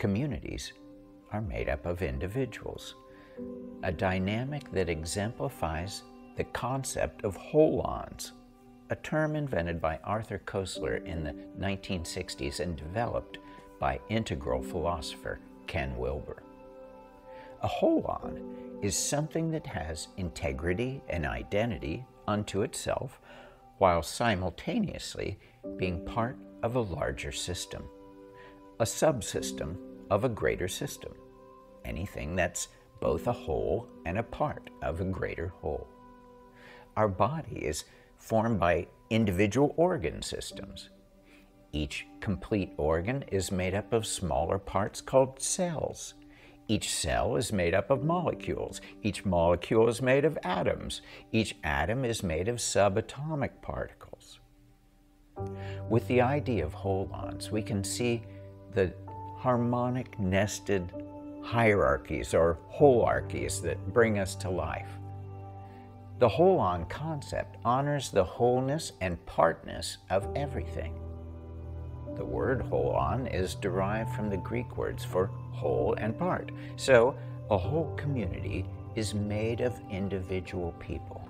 Communities are made up of individuals, a dynamic that exemplifies the concept of holons, a term invented by Arthur Koestler in the 1960s and developed by integral philosopher Ken Wilber. A holon is something that has integrity and identity unto itself while simultaneously being part of a larger system, a subsystem of a greater system, anything that's both a whole and a part of a greater whole. Our body is formed by individual organ systems. Each complete organ is made up of smaller parts called cells. Each cell is made up of molecules. Each molecule is made of atoms. Each atom is made of subatomic particles. With the idea of holons, we can see the harmonic nested hierarchies or holarchies that bring us to life. The holon concept honors the wholeness and partness of everything. The word holon is derived from the Greek words for whole and part. So, a whole community is made of individual people.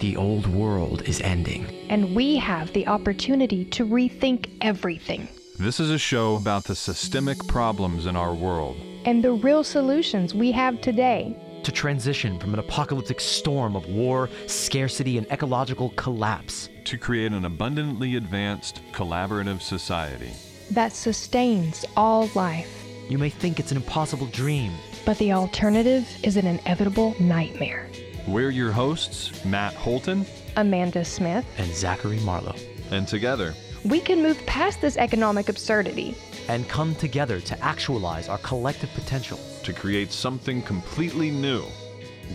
The old world is ending. And we have the opportunity to rethink everything. This is a show about the systemic problems in our world and the real solutions we have today to transition from an apocalyptic storm of war, scarcity, and ecological collapse to create an abundantly advanced, collaborative society that sustains all life. You may think it's an impossible dream, but the alternative is an inevitable nightmare. We're your hosts, Matt Holton, Amanda Smith, and Zachary Marlowe. And together, we can move past this economic absurdity and come together to actualize our collective potential to create something completely new.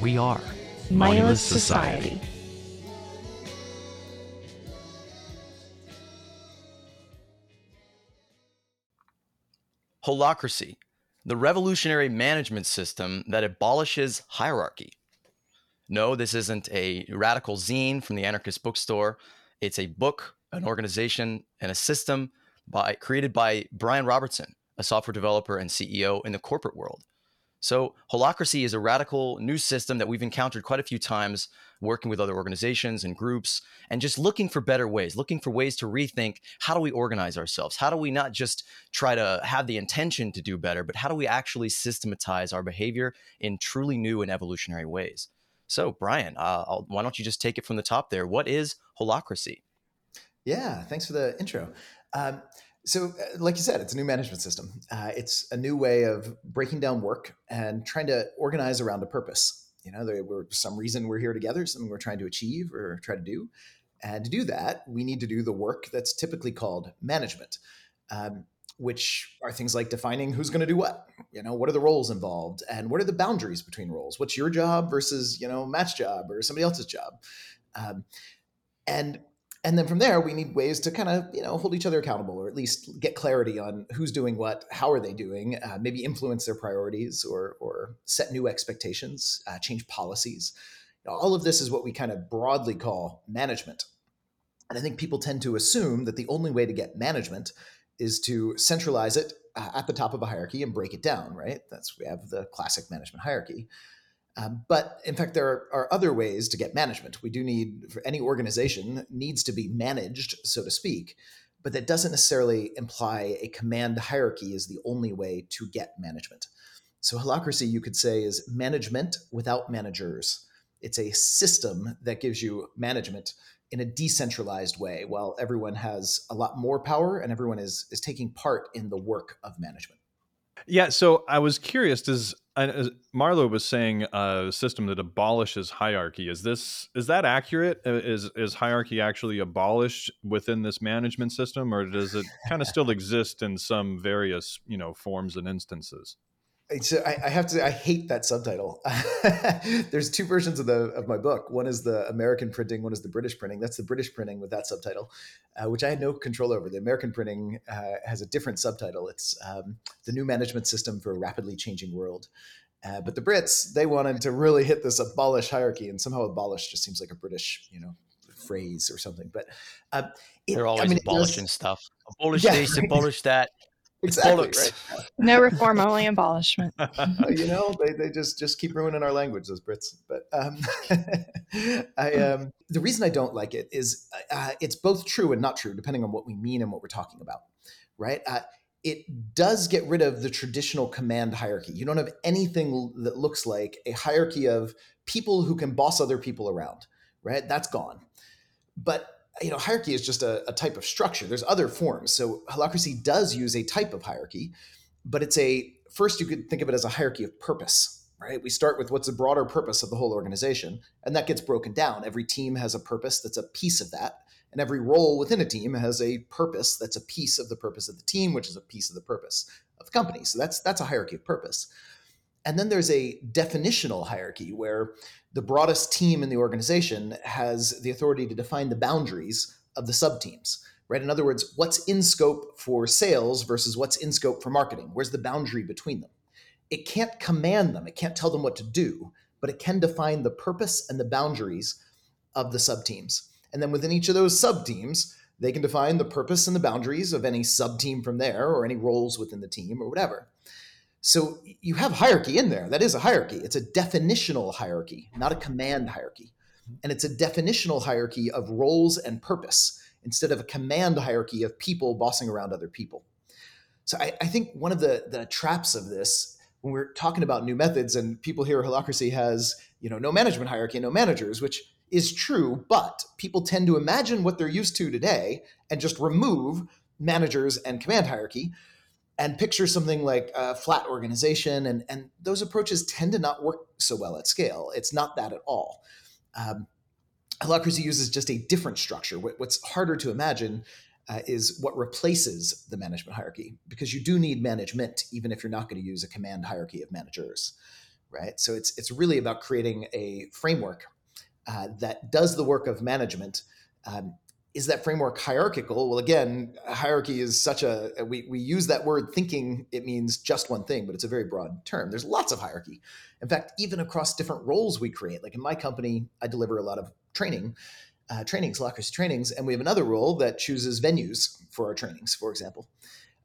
We are Mindless Society. Society. Holacracy, the revolutionary management system that abolishes hierarchy. No, this isn't a radical zine from the anarchist bookstore. It's a book, an organization, and a system by created by Brian Robertson, a software developer and CEO in the corporate world. So, holacracy is a radical new system that we've encountered quite a few times working with other organizations and groups and just looking for better ways, looking for ways to rethink how do we organize ourselves? How do we not just try to have the intention to do better, but how do we actually systematize our behavior in truly new and evolutionary ways? So, Brian, uh, why don't you just take it from the top there? What is holacracy? Yeah, thanks for the intro. Um, so, uh, like you said, it's a new management system. Uh, it's a new way of breaking down work and trying to organize around a purpose. You know, there, we're some reason we're here together, something we're trying to achieve or try to do. And to do that, we need to do the work that's typically called management, um, which are things like defining who's going to do what. You know, what are the roles involved, and what are the boundaries between roles? What's your job versus you know Matt's job or somebody else's job? Um, and and then from there we need ways to kind of you know hold each other accountable or at least get clarity on who's doing what how are they doing uh, maybe influence their priorities or or set new expectations uh, change policies. All of this is what we kind of broadly call management. And i think people tend to assume that the only way to get management is to centralize it uh, at the top of a hierarchy and break it down right? That's we have the classic management hierarchy um, but in fact, there are, are, other ways to get management. We do need, for any organization, needs to be managed, so to speak, but that doesn't necessarily imply a command hierarchy is the only way to get management. So, holacracy, you could say, is management without managers. It's a system that gives you management in a decentralized way, while everyone has a lot more power and everyone is, is taking part in the work of management. Yeah, so I was curious. Does as Marlowe was saying, a system that abolishes hierarchy is this is that accurate? Uh, is is hierarchy actually abolished within this management system, or does it kind of still exist in some various you know forms and instances? So I, I, have to I hate that subtitle. There's two versions of the of my book. One is the American printing, one is the British printing. That's the British printing with that subtitle, uh, which I had no control over. The American printing uh, has a different subtitle. It's um, the new management system for a rapidly changing world. Uh, but the Brits they wanted to really hit this abolish hierarchy, and somehow abolish just seems like a British you know phrase or something. But uh, it, they're always I mean, abolishing stuff. Abolish yeah, this, right? abolish that exactly right. No reform, only abolishment. you know, they, they just just keep ruining our language, those Brits. But um, I um, the reason I don't like it is uh, it's both true and not true, depending on what we mean and what we're talking about. Right? Uh, it does get rid of the traditional command hierarchy. You don't have anything that looks like a hierarchy of people who can boss other people around. Right? That's gone. But you know, hierarchy is just a, a, type of structure. There's other forms. So holacracy does use a type of hierarchy, but it's a first you could think of it as a hierarchy of purpose, right? We start with what's the broader purpose of the whole organization, and that gets broken down. Every team has a purpose that's a piece of that, and every role within a team has a purpose that's a piece of the purpose of the team, which is a piece of the purpose of the company. So that's that's a hierarchy of purpose. And then there's a definitional hierarchy where the broadest team in the organization has the authority to define the boundaries of the sub teams, right? In other words, what's in scope for sales versus what's in scope for marketing? Where's the boundary between them? It can't command them, it can't tell them what to do, but it can define the purpose and the boundaries of the sub teams. And then within each of those sub teams, they can define the purpose and the boundaries of any sub team from there or any roles within the team or whatever. So you have hierarchy in there. That is a hierarchy. It's a definitional hierarchy, not a command hierarchy. And it's a definitional hierarchy of roles and purpose instead of a command hierarchy of people bossing around other people. So I, I think one of the, the traps of this, when we're talking about new methods and people hear holacracy has, you know, no management hierarchy, no managers, which is true, but people tend to imagine what they're used to today and just remove managers and command hierarchy and picture something like a flat organization. And, and those approaches tend to not work so well at scale. It's not that at all. Um, Holacracy uses just a different structure. What's harder to imagine uh, is what replaces the management hierarchy, because you do need management, even if you're not going to use a command hierarchy of managers, right? So it's it's really about creating a framework uh, that does the work of management um, is that framework hierarchical? Well, again, hierarchy is such a we we use that word thinking it means just one thing, but it's a very broad term. There's lots of hierarchy. In fact, even across different roles we create. Like in my company, I deliver a lot of training, uh, trainings, Holacracy trainings, and we have another role that chooses venues for our trainings, for example.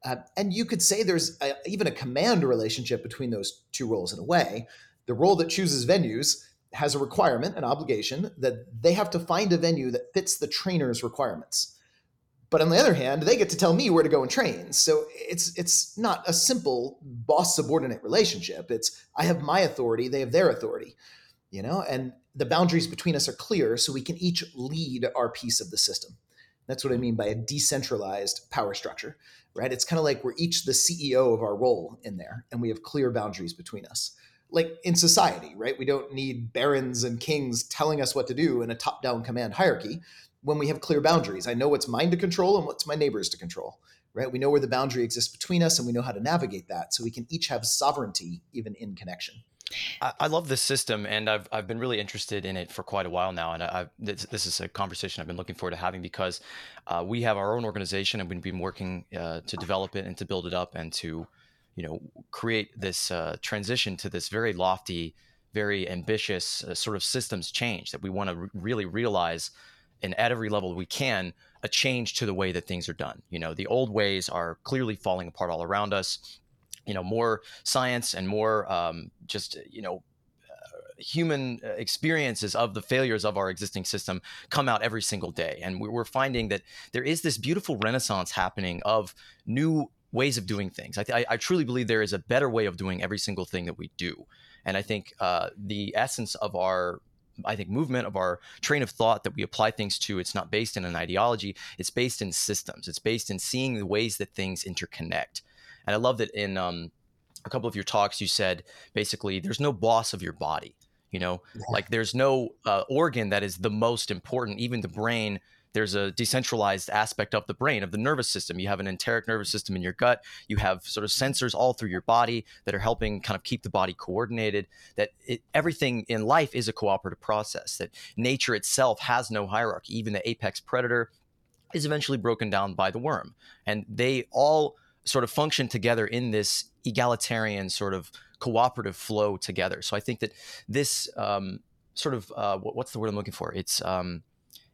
Uh, and you could say there's a, even a command relationship between those two roles in a way. The role that chooses venues has a requirement, an obligation that they have to find a venue that fits the trainer's requirements. But on the other hand, they get to tell me where to go and train. So it's it's not a simple boss subordinate relationship. It's I have my authority, they have their authority. You know, and the boundaries between us are clear so we can each lead our piece of the system. That's what I mean by a decentralized power structure, right? It's kind of like we're each the CEO of our role in there and we have clear boundaries between us like in society, right? We don't need barons and kings telling us what to do in a top down command hierarchy when we have clear boundaries. I know what's mine to control and what's my neighbor's to control, right? We know where the boundary exists between us and we know how to navigate that so we can each have sovereignty even in connection. I, love this system, and I've, I've been really interested in it for quite a while now. And I, this, this, is a conversation I've been looking forward to having because uh, we have our own organization and we've been working uh, to develop it and to build it up and to you know create this uh, transition to this very lofty very ambitious uh, sort of systems change that we want to re- really realize and at every level we can a change to the way that things are done. You know the old ways are clearly falling apart all around us. You know more science and more um, just you know uh, human uh, experiences of the failures of our existing system come out every single day. And we're finding that there is this beautiful renaissance happening of new ways of doing things. I, th- I, truly believe there is a better way of doing every single thing that we do. And I think uh, the essence of our I think movement of our train of thought that we apply things to, it's not based in an ideology. It's based in systems. It's based in seeing the ways that things interconnect. And I love that in um, a couple of your talks, you said basically there's no boss of your body. You know, yeah. like there's no uh, organ that is the most important. Even the brain there's a decentralized aspect of the brain of the nervous system. You have an enteric nervous system in your gut. You have sort of sensors all through your body that are helping kind of keep the body coordinated that it, everything in life is a cooperative process that nature itself has no hierarchy. Even the apex predator is eventually broken down by the worm. And they all sort of function together in this egalitarian sort of cooperative flow together. So i think that this um, sort of uh, what's the word i'm looking for? It's um,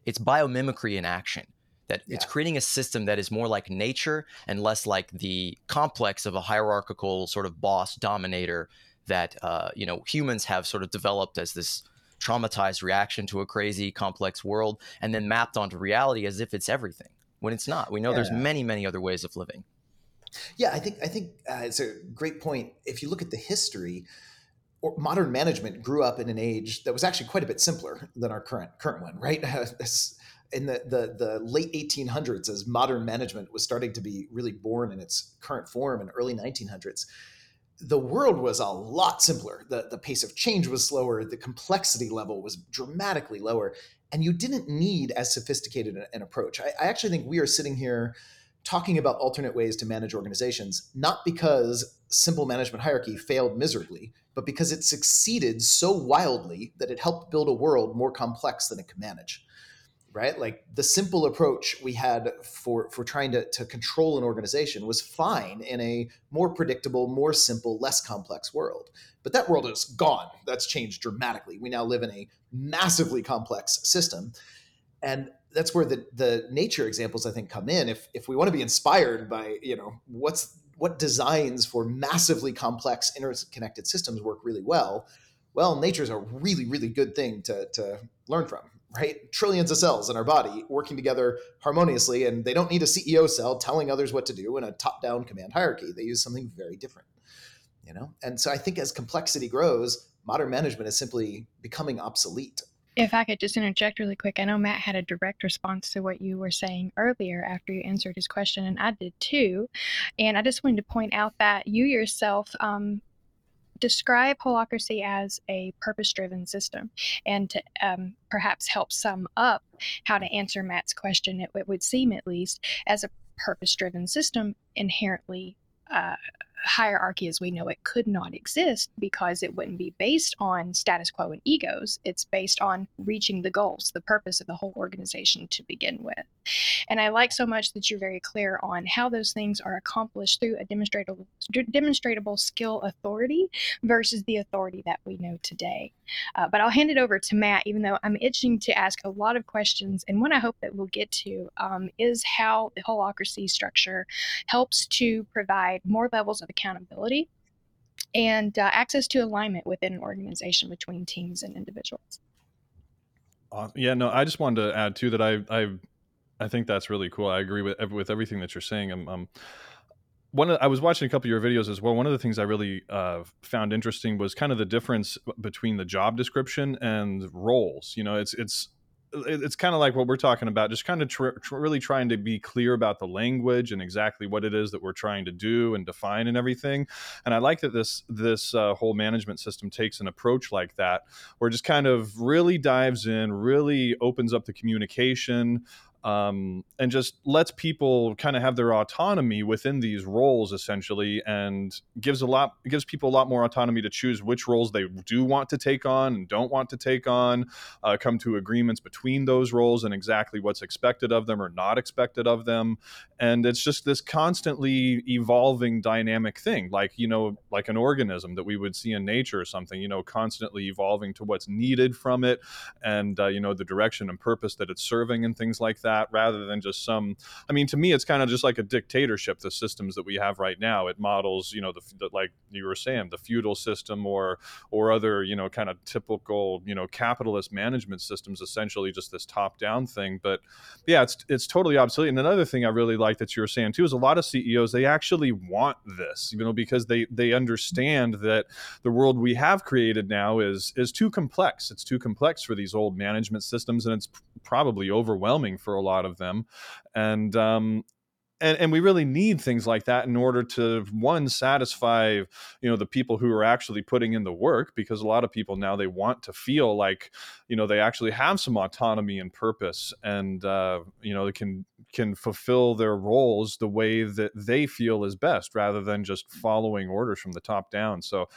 it's biomimicry in action that yeah. it's creating a system that is more like nature and less like the complex of a hierarchical sort of boss dominator that uh, you know humans have sort of developed as this traumatized reaction to a crazy complex world and then mapped onto reality as if it's everything when it's not we know yeah. there's many many other ways of living yeah i think i think uh, it's a great point if you look at the history modern management grew up in an age that was actually quite a bit simpler than our current current one right in the, the, the late 1800s as modern management was starting to be really born in its current form in early 1900s the world was a lot simpler. The, the pace of change was slower. The complexity level was dramatically lower. And you didn't need as sophisticated an, an approach. I, I, actually think we are sitting here talking about alternate ways to manage organizations, not because simple management hierarchy failed miserably, but because it succeeded so wildly that it helped build a world more complex than it could manage right? Like the simple approach we had for for trying to, to control an organization was fine in a more predictable more simple less complex world. But that world is gone. That's changed dramatically. We now live in a massively complex system. And that's where the the nature examples i think come in. If if we want to be inspired by you know what's what designs for massively complex interconnected systems work really well well nature is a really really good thing to to learn from right? Trillions of cells in our body working together harmoniously, and they don't need a CEO cell telling others what to do in a top-down command hierarchy. They use something very different, you know. And so I think as complexity grows, modern management is simply becoming obsolete. If I could just interject really quick, I know Matt had a direct response to what you were saying earlier after you answered his question, and I did too. And I just wanted to point out that you yourself um, describe holacracy as a purpose driven system and to um, perhaps help sum up how to answer Matt's question, it, it would seem at least, as a purpose driven system inherently uh, hierarchy as we know it could not exist because it wouldn't be based on status quo and egos. It's based on reaching the goals, the purpose of the whole organization to begin with. And I like so much that you're very clear on how those things are accomplished through a demonstrable, demonstrable skill authority versus the authority that we know today. Uh, but I'll hand it over to Matt, even though I'm itching to ask a lot of questions. And one I hope that we'll get to um, is how the holacracy structure helps to provide more levels of accountability and uh, access to alignment within an organization between teams and individuals. Yeah, no, I just wanted to add too that I I I think that's really cool. I agree with with everything that you're saying. I'm, I'm one of, I was watching a couple of your videos as well. One of the things I really uh, found interesting was kind of the difference between the job description and roles. You know, it's it's it's kind of like what we're talking about, just kind of tr- tr- really trying to be clear about the language and exactly what it is that we're trying to do and define and everything. And I like that this this uh, whole management system takes an approach like that, where it just kind of really dives in, really opens up the communication, um, and just lets people kind of have their autonomy within these roles essentially and gives a lot gives people a lot more autonomy to choose which roles they do want to take on and don't want to take on uh, come to agreements between those roles and exactly what's expected of them or not expected of them. And it's just this constantly evolving dynamic thing like you know like an organism that we would see in nature or something you know constantly evolving to what's needed from it and uh, you know the direction and purpose that it's serving and things like that that rather than just some i mean to me it's kind of just like a dictatorship the systems that we have right now. It models you know the, the like you were saying the feudal system or or other you know kind of typical you know capitalist management systems essentially just this top down thing. But yeah it's it's totally obsolete. And another thing i really like that you were saying too is a lot of ceos they actually want this you know because they they understand that the world we have created now is is too complex. It's too complex for these old management systems and it's probably overwhelming for a lot of them, and um, and, and we really need things like that in order to one satisfy you know the people who are actually putting in the work because a lot of people now they want to feel like you know they actually have some autonomy and purpose and uh, you know they can can fulfill their roles the way that they feel is best rather than just following orders from the top down. So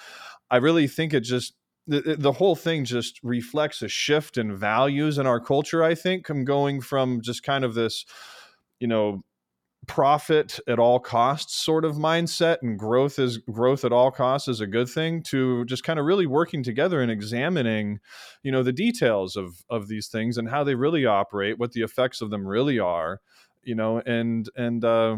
i really think it just the, the whole thing just reflects a shift in values in our culture i think i'm going from just kind of this you know profit at all costs sort of mindset and growth is growth at all costs is a good thing to just kind of really working together and examining you know the details of of these things and how they really operate what the effects of them really are you know and and uh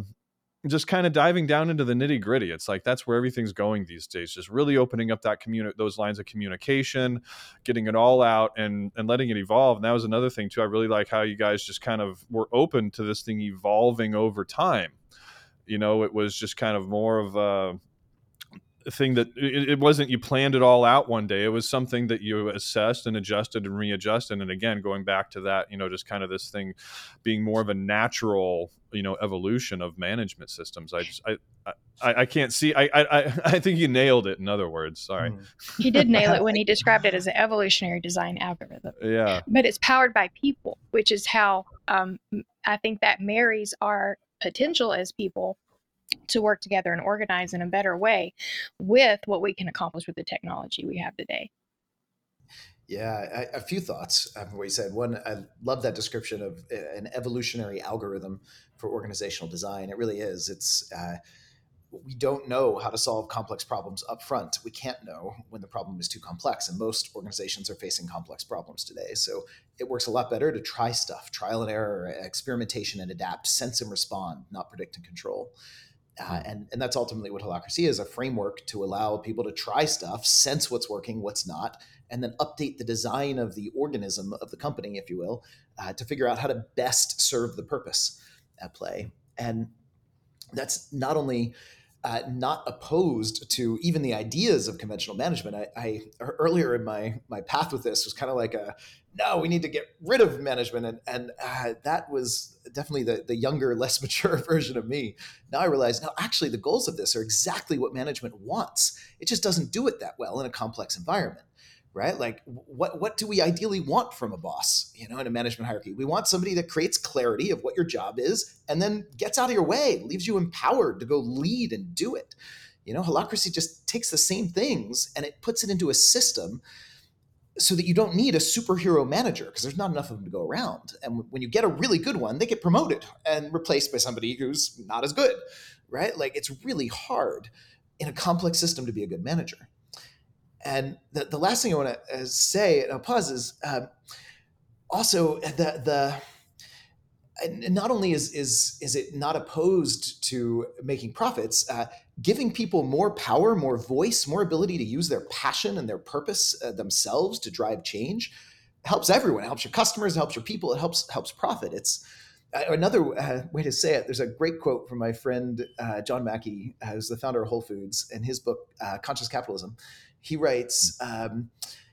just kind of diving down into the nitty gritty. It's like that's where everything's going these days. Just really opening up that communi- those lines of communication, getting it all out, and and letting it evolve. And that was another thing too. I really like how you guys just kind of were open to this thing evolving over time. You know, it was just kind of more of a thing that it, it, wasn't you planned it all out one day. It was something that you assessed and adjusted and readjusted. And again, going back to that, you know, just kind of this thing being more of a natural, you know, evolution of management systems. I just I I, I can't see. I, I I think you nailed it. In other words, sorry. Mm-hmm. He did nail it when he described it as an evolutionary design algorithm. Yeah. But it's powered by people, which is how um, I think that marries our potential as people to work together and organize in a better way with what we can accomplish with the technology we have today. Yeah, a, a few thoughts what you said. One, I love that description of uh, an evolutionary algorithm for organizational design. It really is. It's uh, we don't know how to solve complex problems up front. We can't know when the problem is too complex, and most organizations are facing complex problems today. So it works a lot better to try stuff, trial and error, experimentation and adapt, sense and respond, not predict and control. Uh, and, and that's ultimately what Holacracy is a framework to allow people to try stuff, sense what's working, what's not, and then update the design of the organism of the company, if you will, uh, to figure out how to best serve the purpose at play. And that's not only uh, not opposed to even the ideas of conventional management. I, I earlier in my my path with this was kind of like a no, we need to get rid of management, and and uh, that was definitely the the younger, less mature version of me. Now I realize, no, actually, the goals of this are exactly what management wants. It just doesn't do it that well in a complex environment right? Like what what do we ideally want from a boss, you know, in a management hierarchy? We want somebody that creates clarity of what your job is and then gets out of your way, leaves you empowered to go lead and do it. You know, holacracy just takes the same things and it puts it into a system so that you don't need a superhero manager because there's not enough of them to go around. And when you get a really good one, they get promoted and replaced by somebody who's not as good, right? Like it's really hard in a complex system to be a good manager. And the, the last thing I want to uh, say, and I'll pause, is uh, also the the not only is is is it not opposed to making profits, uh, giving people more power, more voice, more ability to use their passion and their purpose uh, themselves to drive change helps everyone. It helps your customers, helps your people, it helps helps profit. It's uh, another uh, way to say it. There's a great quote from my friend uh, John Mackey, who's the founder of Whole Foods, in his book Conscious Capitalism he writes, um,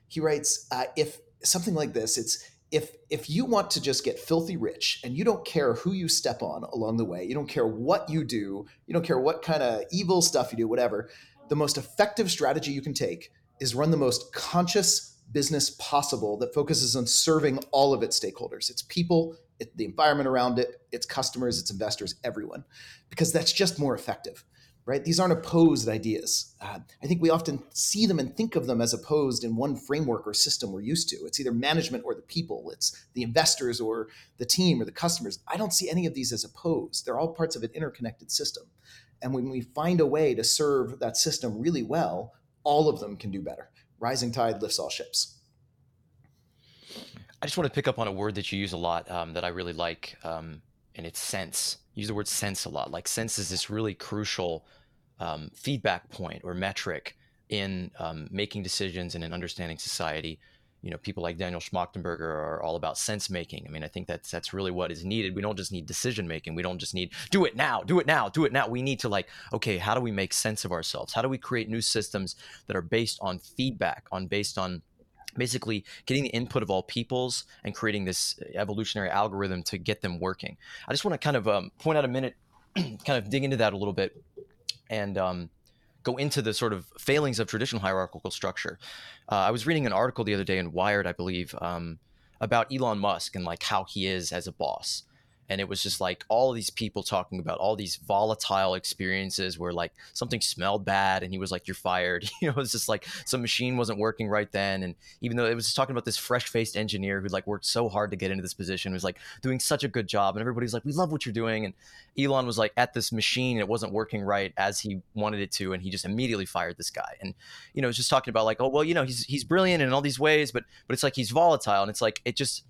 he writes, uh, if something like this, it's if if you want to just get filthy rich and you don't care who you step on along the way, you don't care what you do, you don't care what kind of evil stuff you do, whatever. The most effective strategy you can take is run the most conscious business possible that focuses on serving all of its stakeholders, its people, it, the environment around it, its customers, its investors, everyone, because that's just more effective right? These aren't opposed ideas. Uh, I think we often see them and think of them as opposed in one framework or system we're used to. It's either management or the people, it's the investors or the team or the customers. I don't see any of these as opposed. They're all parts of an interconnected system. And when we find a way to serve that system really well, all of them can do better. Rising tide lifts all ships. I just want to pick up on a word that you use a lot um, that I really like, um, and it's sense. You use the word sense a lot. Like sense is this really crucial um, feedback point or metric in um, making decisions and in understanding society. You know, people like Daniel Schmachtenberger are all about sense making. I mean, I think that's that's really what is needed. We don't just need decision making. We don't just need do it now, do it now, do it now. We need to like, okay, how do we make sense of ourselves? How do we create new systems that are based on feedback, on based on basically getting the input of all peoples and creating this evolutionary algorithm to get them working. I just want to kind of um, point out a minute, kind of dig into that a little bit and um, go into the sort of failings of traditional hierarchical structure. Uh, I was reading an article the other day in Wired, I believe, um, about Elon Musk and like how he is as a boss. And it was just like all these people talking about all these volatile experiences where like something smelled bad and he was like you're fired. You know it was just like some machine wasn't working right then and even though it was just talking about this fresh-faced engineer who like worked so hard to get into this position was like doing such a good job and everybody's like we love what you're doing and elon was like at this machine and it wasn't working right as he wanted it to and he just immediately fired this guy and you know just talking about like oh well you know he's he's brilliant in all these ways but but it's like he's volatile and it's like it just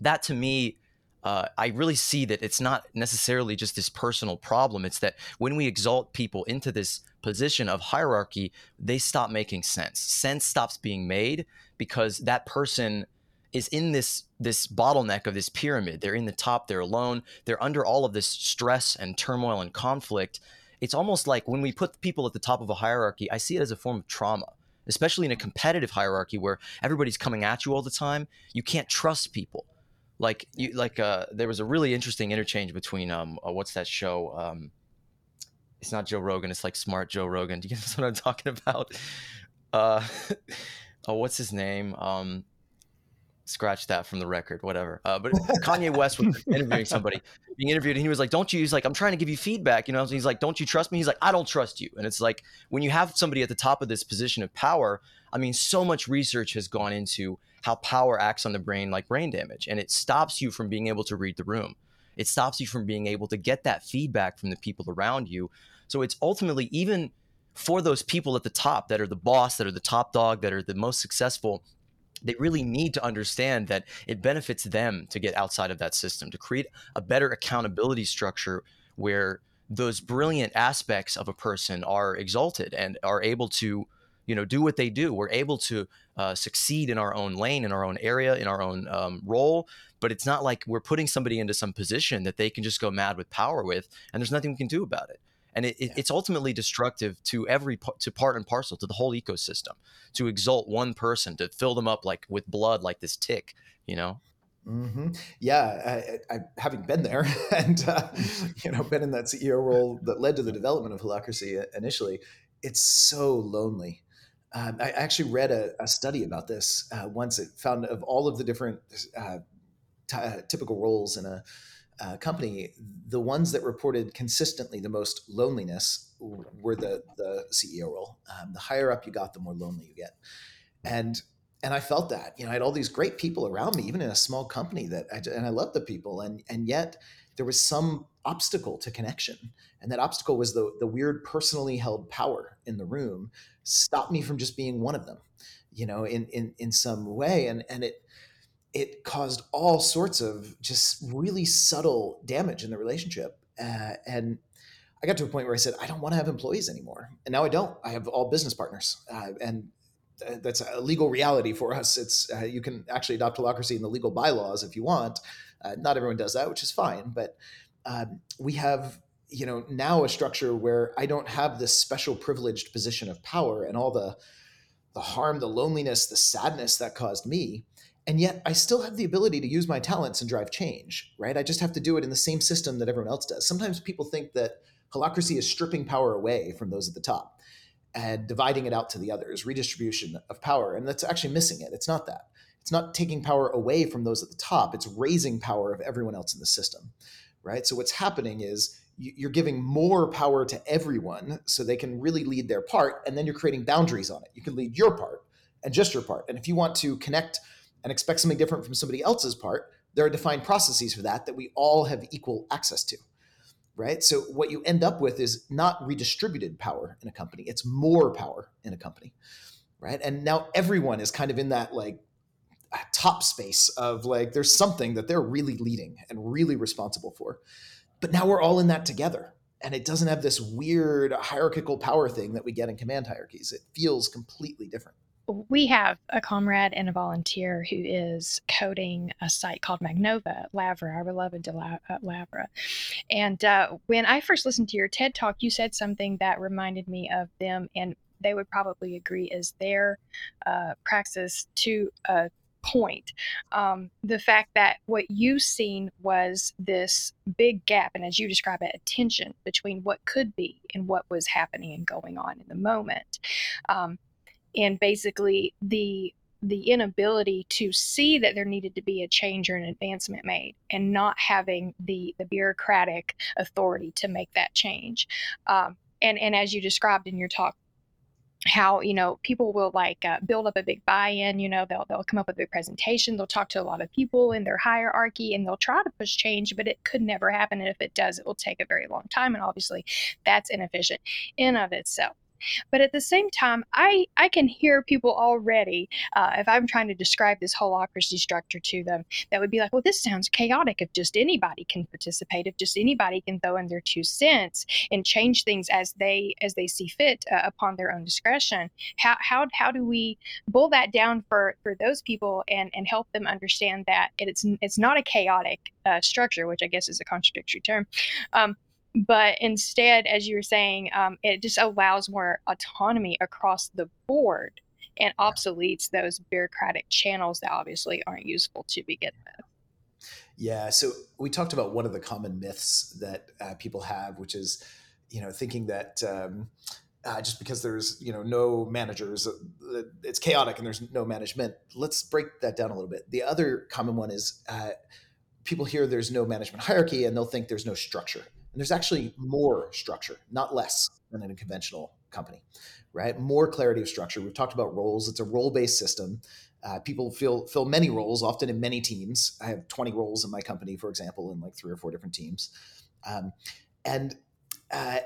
that to me uh, I really see that it's not necessarily just this personal problem. It's that when we exalt people into this position of hierarchy, they stop making sense. Sense stops being made because that person is in this this bottleneck of this pyramid. They're in the top. They're alone. They're under all of this stress and turmoil and conflict. It's almost like when we put people at the top of a hierarchy, I see it as a form of trauma especially in a competitive hierarchy where everybody's coming at you all the time you can't trust people like you like uh there was a really interesting interchange between um uh, what's that show um it's not Joe Rogan it's like smart Joe Rogan. Do you get what I'm talking about? Uh oh what's his name? Um scratch that from the record whatever. Uh, but Kanye West was interviewing somebody being interviewed and he was like don't you he's like I'm trying to give you feedback you know he's like don't you trust me? He's like I don't trust you. And it's like when you have somebody at the top of this position of power I mean so much research has gone into how power acts on the brain like brain damage and it stops you from being able to read the room. It stops you from being able to get that feedback from the people around you. So it's ultimately even for those people at the top that are the boss that are the top dog that are the most successful they really need to understand that it benefits them to get outside of that system to create a better accountability structure where those brilliant aspects of a person are exalted and are able to you know do what they do we're able to uh, succeed in our own lane in our own area in our own um, role but it's not like we're putting somebody into some position that they can just go mad with power with and there's nothing we can do about it and it, yeah. it's ultimately destructive to every to part and parcel to the whole ecosystem to exalt one person to fill them up like with blood like this tick you know Mm-hmm. Yeah, I, I, having been there and uh, you know been in that CEO role that led to the development of Holacracy initially, it's so lonely. Um, I actually read a, a study about this uh, once. It found of all of the different uh, t- uh, typical roles in a uh, company, the ones that reported consistently the most loneliness were the the CEO role. Um, the higher up you got, the more lonely you get, and and I felt that. You know, I had all these great people around me, even in a small company that, I, and I loved the people, and and yet there was some obstacle to connection, and that obstacle was the the weird personally held power in the room stopped me from just being one of them you know in in in some way. And and it it caused all sorts of just really subtle damage in the relationship. Uh, and i got to a point where i said i don't want to have employees anymore. And now i don't. I have all business partners. Uh, and that's a legal reality for us. It's uh, you can actually adopt holacracy in the legal bylaws if you want. Uh, not everyone does that which is fine. But um, we have you know now a structure where I don't have this special privileged position of power and all the the harm, the loneliness, the sadness that caused me. And yet I still have the ability to use my talents and drive change, right? I just have to do it in the same system that everyone else does. Sometimes people think that holacracy is stripping power away from those at the top and dividing it out to the others, redistribution of power. And that's actually missing it. It's not that. It's not taking power away from those at the top, it's raising power of everyone else in the system, right? So what's happening is you're giving more power to everyone so they can really lead their part and then you're creating boundaries on it. You can lead your part and just your part. And if you want to connect and expect something different from somebody else's part there are defined processes for that that we all have equal access to right? So what you end up with is not redistributed power in a company. It's more power in a company right? And now everyone is kind of in that like top space of like there's something that they're really leading and really responsible for but now we're all in that together. And it doesn't have this weird hierarchical power thing that we get in command hierarchies. It feels completely different. We have a comrade and a volunteer who is coding a site called Magnova, Lavra, our beloved uh, Lavra. And uh, when I first listened to your TED talk, you said something that reminded me of them, and they would probably agree is their uh, praxis to a point. Um, the fact that what you've seen was this big gap, and as you describe it, a tension between what could be and what was happening and going on in the moment. Um, and basically, the the inability to see that there needed to be a change or an advancement made and not having the the bureaucratic authority to make that change um, and and as you described in your talk how you know people will like uh, build up a big buy-in you know they'll they'll come up with a big presentation they'll talk to a lot of people in their hierarchy and they'll try to push change but it could never happen and if it does it will take a very long time and obviously that's inefficient in of itself but at the same time, I, I can hear people already, uh, if I'm trying to describe this holacracy structure to them, that would be like, well, this sounds chaotic if just anybody can participate, if just anybody can throw in their two cents and change things as they as they see fit uh, upon their own discretion. How, how, how do we boil that down for, for those people and, and help them understand that it's, it's not a chaotic uh, structure, which I guess is a contradictory term. Um, but instead, as you were saying, um, it just allows more autonomy across the board and obsoletes those bureaucratic channels that obviously aren't useful to begin with. Yeah, so we talked about one of the common myths that uh, people have, which is, you know, thinking that um, uh, just because there's you know no managers, uh, it's chaotic and there's no management. Let's break that down a little bit. The other common one is uh, people hear there's no management hierarchy and they'll think there's no structure. And there's actually more structure, not less than in a conventional company, right? More clarity of structure. We've talked about roles. It's a role-based system. Uh, people fill fill many roles, often in many teams. I have 20 roles in my company, for example, in like three or four different teams, um, and uh,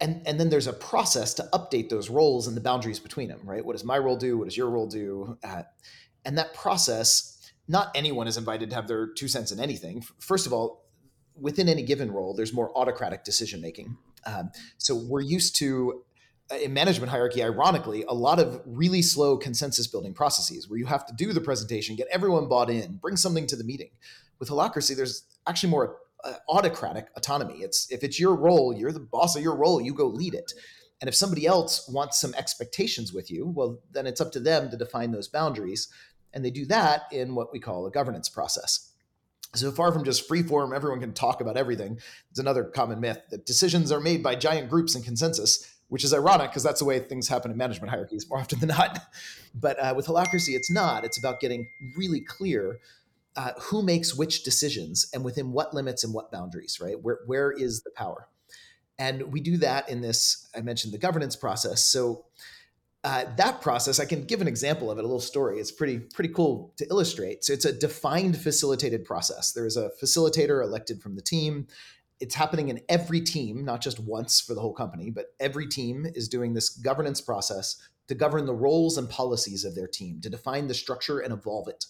and and then there's a process to update those roles and the boundaries between them, right? What does my role do? What does your role do? Uh, and that process, not anyone is invited to have their two cents in anything. First of all, within any given role, there's more autocratic decision making. Um, so we're used to uh, in management hierarchy, ironically, a lot of really slow consensus building processes where you have to do the presentation, get everyone bought in, bring something to the meeting. With holacracy, there's actually more uh, autocratic autonomy. It's if it's your role, you're the boss of your role, you go lead it. And if somebody else wants some expectations with you, well, then it's up to them to define those boundaries. And they do that in what we call a governance process. So far from just free form, everyone can talk about everything. It's another common myth that decisions are made by giant groups and consensus, which is ironic because that's the way things happen in management hierarchies more often than not. But uh, with holacracy, it's not. It's about getting really clear uh, who makes which decisions and within what limits and what boundaries, right? Where, where is the power? And we do that in this, I mentioned the governance process. So uh, that process, I can give an example of it, a little story. It's pretty pretty cool to illustrate. So it's a defined facilitated process. There is a facilitator elected from the team. It's happening in every team, not just once for the whole company, but every team is doing this governance process to govern the roles and policies of their team, to define the structure and evolve it.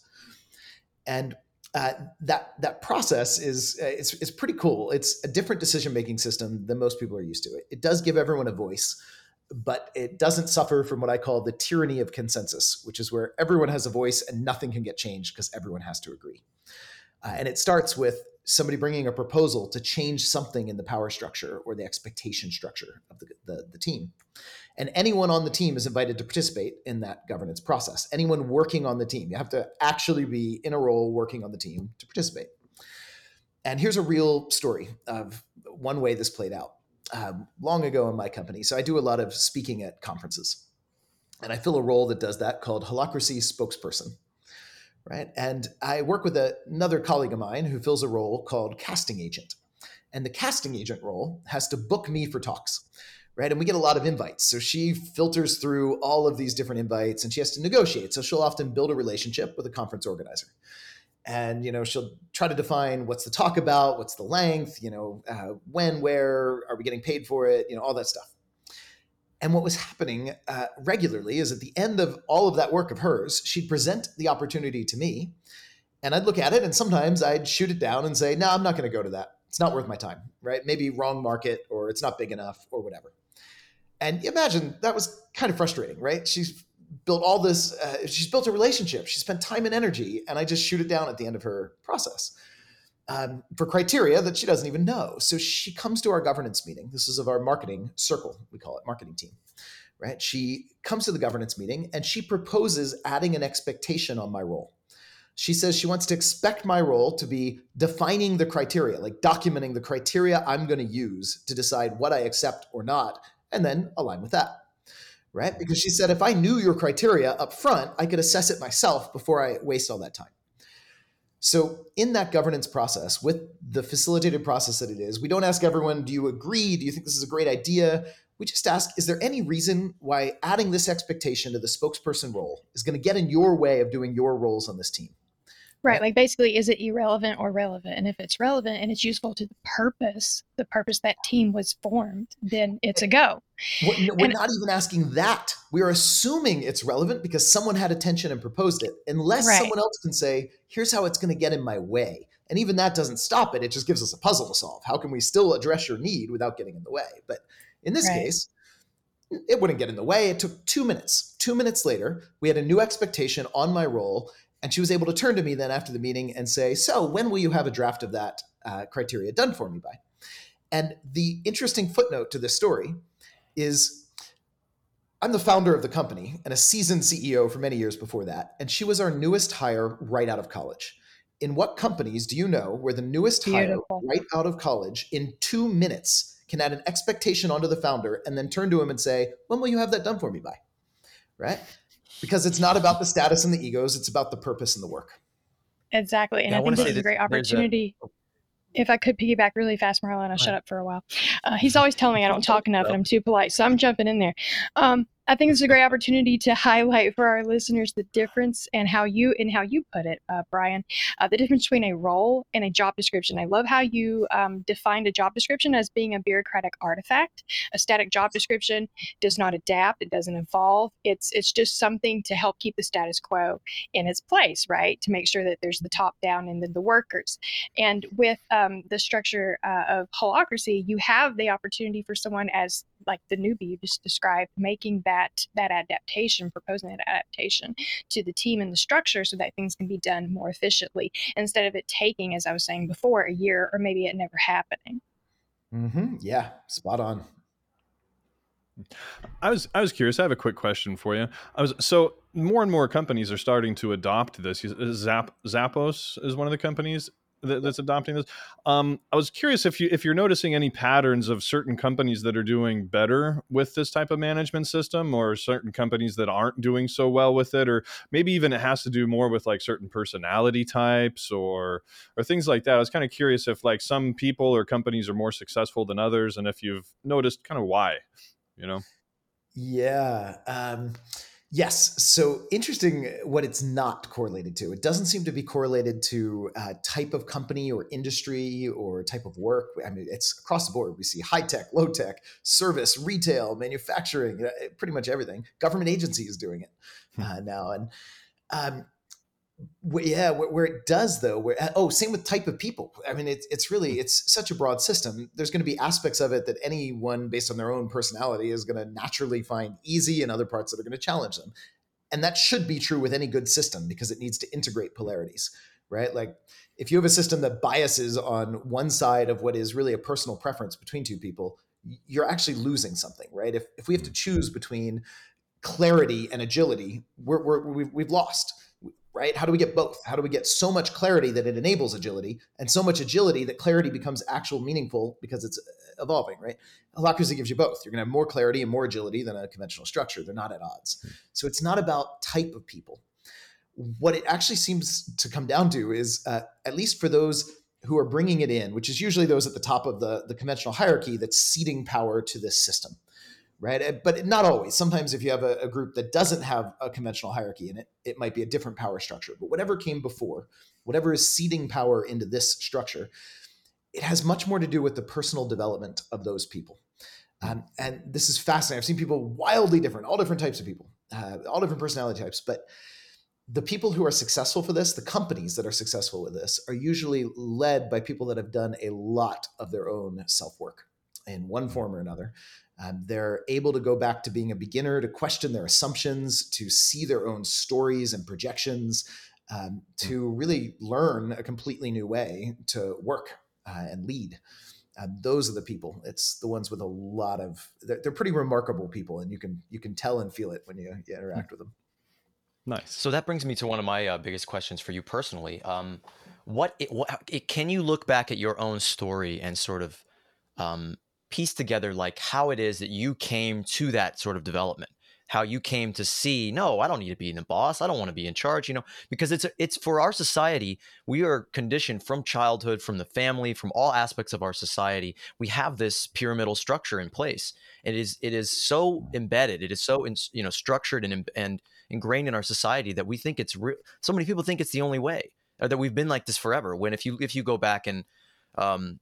And uh, that that process is uh, it's, it's pretty cool. It's a different decision making system than most people are used to. It, it does give everyone a voice but it doesn't suffer from what I call the tyranny of consensus, which is where everyone has a voice and nothing can get changed because everyone has to agree. Uh, and it starts with somebody bringing a proposal to change something in the power structure or the expectation structure of the, the, the team. And anyone on the team is invited to participate in that governance process. Anyone working on the team, you have to actually be in a role working on the team to participate. And here's a real story of one way this played out um, long ago in my company. So I do a lot of speaking at conferences, and I fill a role that does that called Holacracy spokesperson. Right. And I work with a, another colleague of mine who fills a role called casting agent. And the casting agent role has to book me for talks. Right. And we get a lot of invites. So she filters through all of these different invites and she has to negotiate. So she'll often build a relationship with a conference organizer and you know she'll try to define what's the talk about what's the length you know uh, when where are we getting paid for it you know all that stuff. And what was happening uh, regularly is at the end of all of that work of hers she'd present the opportunity to me and i'd look at it and sometimes i'd shoot it down and say no i'm not going to go to that. It's not worth my time right? Maybe wrong market or it's not big enough or whatever. And imagine that was kind of frustrating right? She's built all this uh, she's built a relationship. She spent time and energy and i just shoot it down at the end of her process um, for criteria that she doesn't even know. So she comes to our governance meeting. This is of our marketing circle we call it marketing team right? She comes to the governance meeting and she proposes adding an expectation on my role. She says she wants to expect my role to be defining the criteria like documenting the criteria i'm going to use to decide what i accept or not and then align with that right? Because she said, if I knew your criteria up front, I could assess it myself before I waste all that time. So, in that governance process, with the facilitated process that it is, we don't ask everyone, do you agree? Do you think this is a great idea? We just ask, is there any reason why adding this expectation to the spokesperson role is going to get in your way of doing your roles on this team? Right. Like basically, is it irrelevant or relevant? And if it's relevant and it's useful to the purpose, the purpose that team was formed, then it's a go. We're, we're not even asking that. We're assuming it's relevant because someone had attention and proposed it, unless right. someone else can say, here's how it's going to get in my way. And even that doesn't stop it. It just gives us a puzzle to solve. How can we still address your need without getting in the way? But in this right. case, it wouldn't get in the way. It took two minutes. Two minutes later, we had a new expectation on my role, and she was able to turn to me then after the meeting and say, So, when will you have a draft of that uh, criteria done for me by? And the interesting footnote to this story is I'm the founder of the company and a seasoned CEO for many years before that. And she was our newest hire right out of college. In what companies do you know where the newest Beautiful. hire right out of college in two minutes can add an expectation onto the founder and then turn to him and say, When will you have that done for me by? Right? Because it's not about the status and the egos it's about the purpose and the work exactly and yeah, i, I think this is a great opportunity a, if I could piggyback really fast, Marlon, I'll shut up for a while. Uh, he's always telling me I don't talk enough and I'm too polite, so I'm jumping in there. Um, I think it's a great opportunity to highlight for our listeners the difference and how you and how you put it, uh, Brian, uh, the difference between a role and a job description. I love how you um, defined a job description as being a bureaucratic artifact. A static job description does not adapt; it doesn't evolve. It's it's just something to help keep the status quo in its place, right? To make sure that there's the top down and then the workers. And with um, the structure uh, of holacracy, you have the opportunity for someone as like the newbie you just described, making that that adaptation, proposing that adaptation to the team and the structure so that things can be done more efficiently instead of it taking, as I was saying before, a year or maybe it never happening. Mm-hmm. Yeah, spot on. I was I was curious. I have a quick question for you. I was so more and more companies are starting to adopt this. Zap, Zappos is one of the companies that, that's adopting this. Um, I was curious if you if you're noticing any patterns of certain companies that are doing better with this type of management system, or certain companies that aren't doing so well with it, or maybe even it has to do more with like certain personality types or or things like that. I was kind of curious if like some people or companies are more successful than others, and if you've noticed kind of why, you know. Yeah. Um, Yes. So interesting what it's not correlated to. It doesn't seem to be correlated to uh, type of company or industry or type of work. I mean, it's across the board. We see high tech, low tech, service, retail, manufacturing, uh, pretty much everything. Government agency is doing it hmm. uh, now. And um, yeah where, where, it does though where oh same with type of people. I mean it's, it's really hmm. it's such a broad system. There's going to be aspects of it that anyone based on their own personality is going to naturally find easy and other parts that are going to challenge them. And that should be true with any good system because it needs to integrate polarities right? Like if you have a system that biases on one side of what is really a personal preference between two people you're actually losing something right? If, if we have to hmm. choose between clarity and agility we're, we're we've, we've lost right? How do we get both? How do we get so much clarity that it enables agility and so much agility that clarity becomes actual meaningful because it's uh, evolving, right? Holacracy gives you both. You're going to have more clarity and more agility than a conventional structure. They're not at odds. Hmm. So it's not about type of people. What it actually seems to come down to is, uh, at least for those who are bringing it in, which is usually those at the top of the, the conventional hierarchy that's ceding power to this system right? But not always. Sometimes if you have a, a, group that doesn't have a conventional hierarchy in it, it might be a different power structure. But whatever came before, whatever is seeding power into this structure, it has much more to do with the personal development of those people. Um, and this is fascinating. I've seen people wildly different, all different types of people, uh, all different personality types. But the people who are successful for this, the companies that are successful with this, are usually led by people that have done a lot of their own self work in one form or another. Um, they're able to go back to being a beginner, to question their assumptions, to see their own stories and projections, um, hmm. to really learn a completely new way to work uh, and lead. Uh, those are the people. It's the ones with a lot of. They're, they're, pretty remarkable people, and you can you can tell and feel it when you, you interact mm. with them. Nice. So that brings me to one of my uh, biggest questions for you personally. Um, what, it, what it, can you look back at your own story and sort of um, piece together like how it is that you came to that sort of development how you came to see no i don't need to be the boss i don't want to be in charge you know because it's it's for our society we are conditioned from childhood from the family from all aspects of our society we have this pyramidal structure in place. It is it is so embedded it is so in, you know structured and and ingrained in our society that we think it's re- so many people think it's the only way or that we've been like this forever when if you if you go back and um,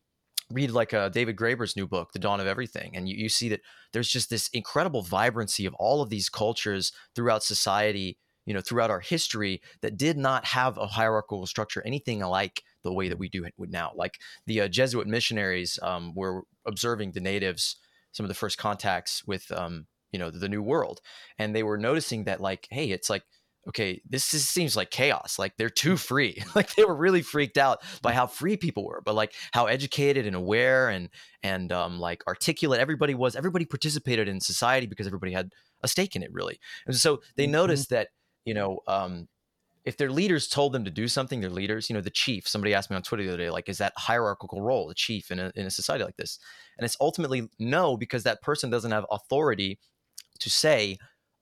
read like uh, David Graeber's new book, The Dawn of Everything, and you, you see that there's just this incredible vibrancy of all of these cultures throughout society, you know, throughout our history that did not have a hierarchical structure, anything like the way that we do it now. Like the uh, Jesuit missionaries um, were observing the natives, some of the first contacts with, um, you know, the, the New World, and they were noticing that, like, hey, it's like okay, this is, seems like chaos. Like they're too free. like they were really freaked out by how free people were, but like how educated and aware and and um, like articulate everybody was. Everybody participated in society because everybody had a stake in it, really. And so they mm-hmm. noticed that you know. Um, if their leaders told them to do something, their leaders, you know, the chief, somebody asked me on Twitter the other day, like, is that hierarchical role, the chief in a, in a society like this? And it's ultimately no, because that person doesn't have authority to say,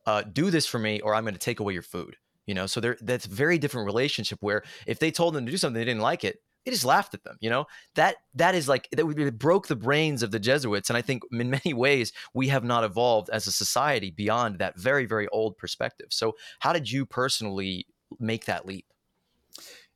uh, do this for me or I'm going to take away your food. You know, so there that's very different relationship where if they told them to do something they didn't like it, they just laughed at them. You know, that that is like that it broke the brains of the Jesuits, and I think in many ways we have not evolved as a society beyond that very very old perspective. So, how did you personally make that leap?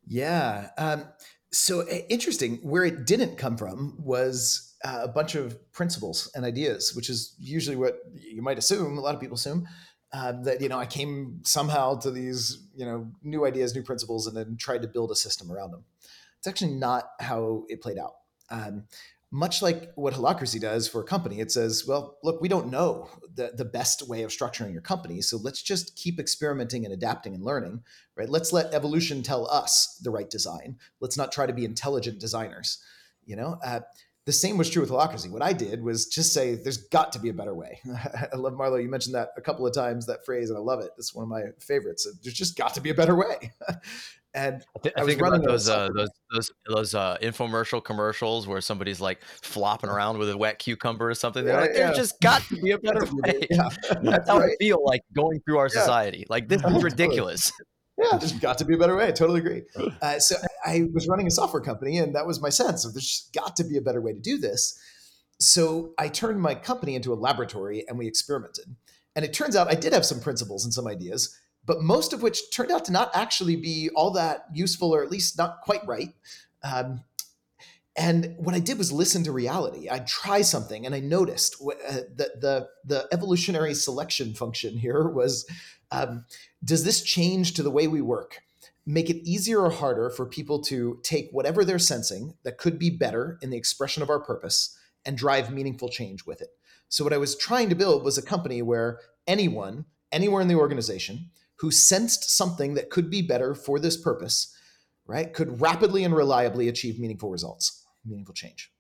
Yeah. Um, so interesting. Where it didn't come from was uh, a bunch of principles and ideas, which is usually what you might assume. A lot of people assume uh, that you know I came somehow to these you know new ideas, new principles, and then tried to build a system around them. It's actually not how it played out. Um, much like what Holacracy does for a company, it says, well, look, we don't know the, the best way of structuring your company. So let's just keep experimenting and adapting and learning, right? Let's let evolution tell us the right design. Let's not try to be intelligent designers. You know, uh, the same was true with holacracy. What I did was just say, there's got to be a better way. I love Marlo. You mentioned that a couple of times, that phrase, and I love it. It's one of my favorites. There's just got to be a better way. and I, th- I, I think about those, uh, those those those uh, infomercial commercials where somebody's like flopping around with a wet cucumber or something. They're yeah, like, "There's just got to be a better way." yeah. That's how right. I feel like going through our society. Like this is ridiculous yeah, there's got to be a better way. I totally agree. Uh, so I was running a software company, and that was my sense of there's got to be a better way to do this. So I turned my company into a laboratory, and we experimented. And it turns out I did have some principles and some ideas, but most of which turned out to not actually be all that useful, or at least not quite right. Um, and what I did was listen to reality. I'd try something, and I noticed uh, that the the evolutionary selection function here was um, does this change to the way we work? Make it easier or harder for people to take whatever they're sensing that could be better in the expression of our purpose and drive meaningful change with it. So, what I was trying to build was a company where anyone, anywhere in the organization, who sensed something that could be better for this purpose, right, could rapidly and reliably achieve meaningful results, meaningful change.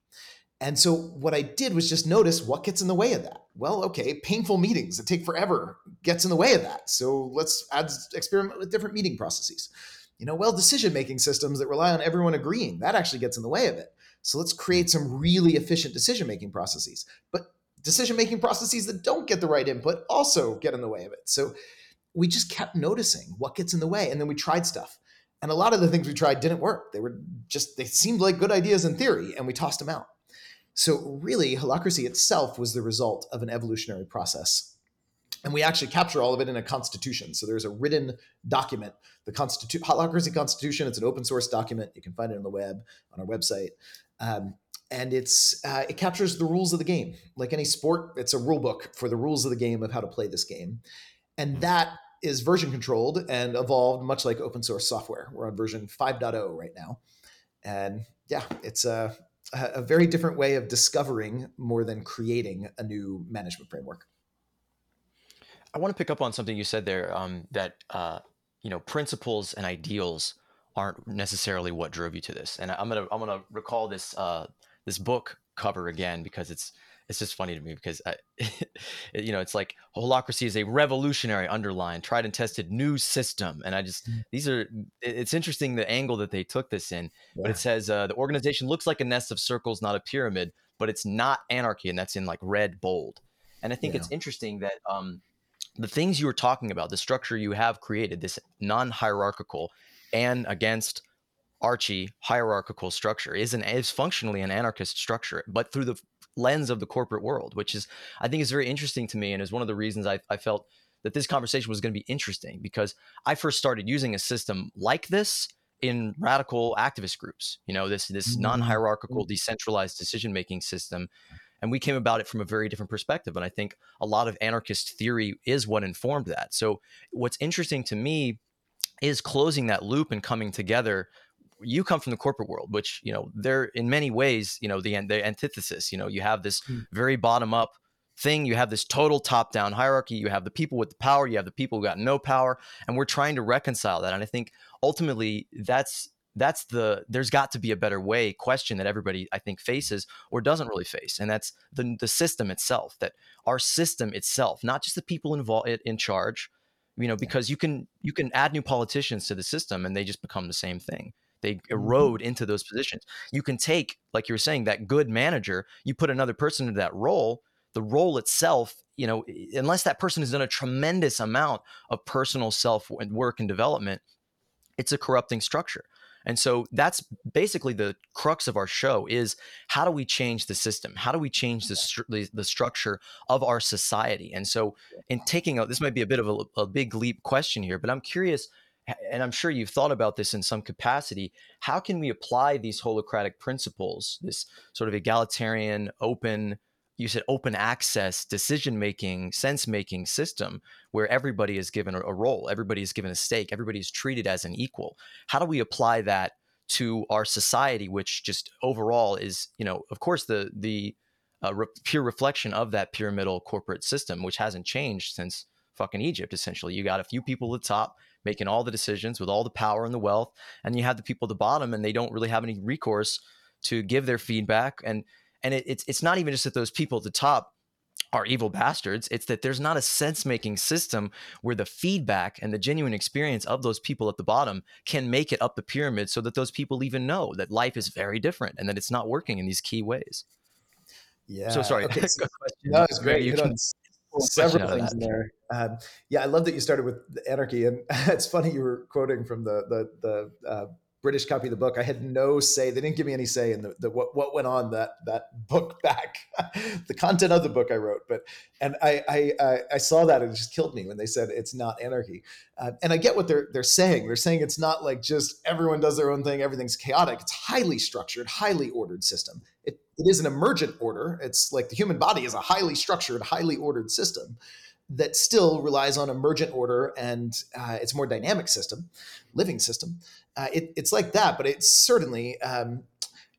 And so what I did was just notice what gets in the way of that. Well, okay, painful meetings that take forever gets in the way of that. So let's add experiment with different meeting processes. You know, well, decision making systems that rely on everyone agreeing, that actually gets in the way of it. So let's create some really efficient decision making processes. But decision making processes that don't get the right input also get in the way of it. So we just kept noticing what gets in the way. And then we tried stuff. And a lot of the things we tried didn't work. They were just, they seemed like good ideas in theory, and we tossed them out. So, really, holacracy itself was the result of an evolutionary process. And we actually capture all of it in a constitution. So, there's a written document, the Constitu- Holacracy Constitution. It's an open source document. You can find it on the web, on our website. Um, and it's uh, it captures the rules of the game. Like any sport, it's a rule book for the rules of the game of how to play this game. And that is version controlled and evolved much like open source software. We're on version 5.0 right now. And yeah, it's a a very different way of discovering more than creating a new management framework. I want to pick up on something you said there um, that uh, you know principles and ideals aren't necessarily what drove you to this. And I'm gonna I'm gonna recall this uh, this book cover again because it's it's just funny to me because I, you know it's like holacracy is a revolutionary underlined tried and tested new system and i just mm. these are it's interesting the angle that they took this in yeah. but it says uh, the organization looks like a nest of circles not a pyramid but it's not anarchy and that's in like red bold and i think yeah. it's interesting that um the things you were talking about, the structure you have created, this non-hierarchical and against Archie hierarchical structure is an is functionally an anarchist structure, but through the lens of the corporate world, which is I think is very interesting to me and is one of the reasons I, I felt that this conversation was going to be interesting because I first started using a system like this in radical activist groups. You know, this this mm-hmm. non-hierarchical, decentralized decision-making system. And we came about it from a very different perspective. And I think a lot of anarchist theory is what informed that. So what's interesting to me is closing that loop and coming together you come from the corporate world, which you know they're in many ways, you know, the the antithesis. You know, you have this mm. very bottom up thing. You have this total top down hierarchy. You have the people with the power. You have the people who got no power, and we're trying to reconcile that. And I think ultimately that's that's the there's got to be a better way question that everybody I think faces or doesn't really face, and that's the the system itself. That our system itself, not just the people involved in charge, you know, because you can you can add new politicians to the system and they just become the same thing. They mm-hmm. erode into those positions. You can take, like you were saying, that good manager, you put another person into that role, the role itself, you know, unless that person has done a tremendous amount of personal self work and development, it's a corrupting structure. And so that's basically the crux of our show is how do we change the system? How do we change the, stru- the structure of our society? And so in taking out, this might be a bit of a, a big leap question here, but I'm curious and I'm sure you've thought about this in some capacity. How can we apply these holacratic principles, this sort of egalitarian, open, you said open access decision making, sense making system where everybody is given a role, everybody is given a stake, everybody is treated as an equal? How do we apply that to our society, which just overall is, you know, of course, the the uh, re- pure reflection of that pyramidal corporate system, which hasn't changed since fucking Egypt. Essentially, you got a few people at the top making all the decisions with all the power and the wealth. And you have the people at the bottom and they don't really have any recourse to give their feedback. And and it, it's it's not even just that those people at the top are evil bastards. It's that there's not a sense making system where the feedback and the genuine experience of those people at the bottom can make it up the pyramid so that those people even know that life is very different and that it's not working in these key ways. Yeah. So sorry. Okay, so, no, it's great. You can, several things in there. Um, yeah, I love that you started with anarchy, and it's funny you were quoting from the the the uh, British copy of the book. I had no say; they didn't give me any say in the, the what what went on that that book back, the content of the book I wrote. But and I I I saw that and it just killed me when they said it's not anarchy. Uh, and I get what they're they're saying. They're saying it's not like just everyone does their own thing, everything's chaotic. It's highly structured, highly ordered system. It it is an emergent order. It's like the human body is a highly structured, highly ordered system that still relies on emergent order and uh, it's a more dynamic system, living system. Uh, it, it's like that, but it's certainly um,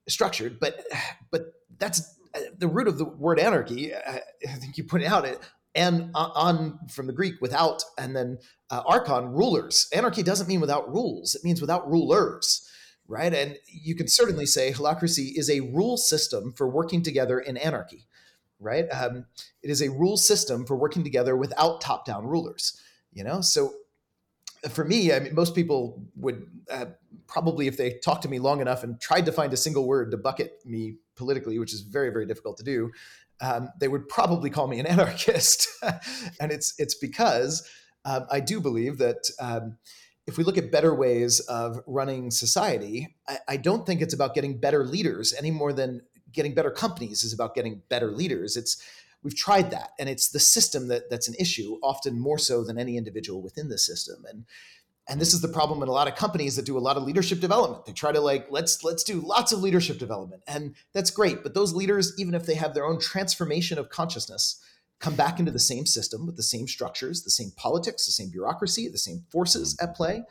structured. But but that's uh, the root of the word anarchy. Uh, I think you pointed out it and on from the Greek without, and then uh, archon rulers. Anarchy doesn't mean without rules; it means without rulers right? And you can certainly say holacracy is a rule system for working together in anarchy, right? Um, it is a rule system for working together without top-down rulers, you know. So for me, I mean, most people would uh, probably, if they talked to me long enough and tried to find a single word to bucket me politically, which is very, very difficult to do, um, they would probably call me an anarchist, and it's it's because um, I do believe that um, if we look at better ways of running society, I, I, don't think it's about getting better leaders any more than getting better companies is about getting better leaders. It's we've tried that, and it's the system that that's an issue, often more so than any individual within the system. And and this is the problem in a lot of companies that do a lot of leadership development. They try to like let's let's do lots of leadership development, and that's great. But those leaders, even if they have their own transformation of consciousness, come back into the same system with the same structures, the same politics, the same bureaucracy, the same forces mm. at play.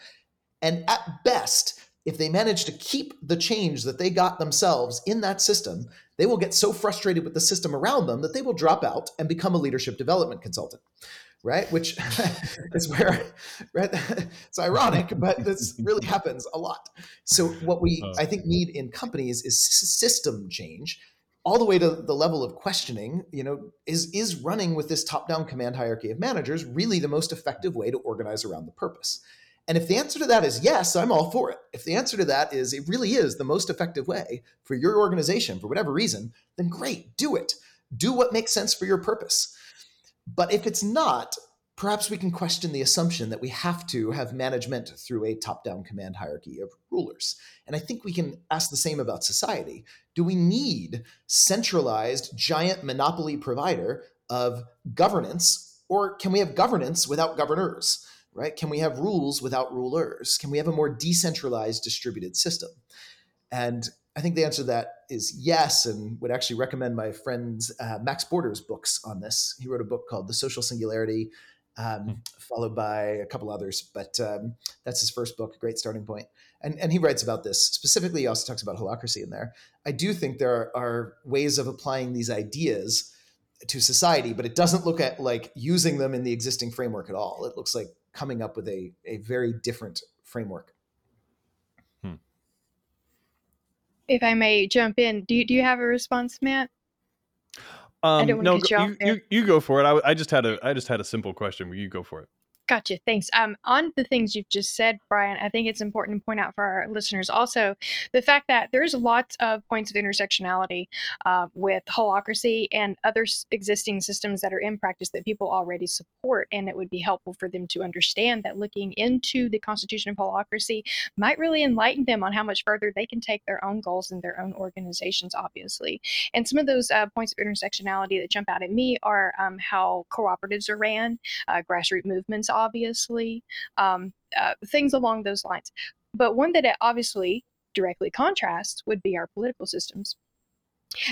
And at best, if they manage to keep the change that they got themselves in that system, they will get so frustrated with the system around them that they will drop out and become a leadership development consultant. Right, which is where right, it's ironic, but this really happens a lot. So, what we oh. I think need in companies is system change all the way to the level of questioning you know is is running with this top down command hierarchy of managers really the most effective way to organize around the purpose and if the answer to that is yes i'm all for it if the answer to that is it really is the most effective way for your organization for whatever reason then great do it do what makes sense for your purpose but if it's not perhaps we can question the assumption that we have to have management through a top down command hierarchy of rulers. And I think we can ask the same about society. Do we need centralized giant monopoly provider of governance or can we have governance without governors? Right? Can we have rules without rulers? Can we have a more decentralized distributed system? And I think the answer to that is yes, and would actually recommend my friend uh, Max Borders' books on this. He wrote a book called The Social Singularity um, hmm. followed by a couple others. But um, that's his first book, a great starting point. And, and he writes about this. Specifically, he also talks about holacracy in there. I do think there are, are ways of applying these ideas to society, but it doesn't look at like using them in the existing framework at all. It looks like coming up with a, a very different framework. Hmm. If I may jump in, do you, do you have a response, Matt? Um, no, you, you, you, go for it. I, I just had a I just had a simple question. You go for it. Gotcha. Thanks. Um, on the things you've just said, Brian, I think it's important to point out for our listeners also the fact that there's lots of points of intersectionality uh, with holacracy and other existing systems that are in practice that people already support. And it would be helpful for them to understand that looking into the constitution of holacracy might really enlighten them on how much further they can take their own goals and their own organizations, obviously. And some of those uh, points of intersectionality that jump out at me are um, how cooperatives are ran, uh, grassroots movements obviously, um, uh, things along those lines. But one that it obviously directly contrasts would be our political systems.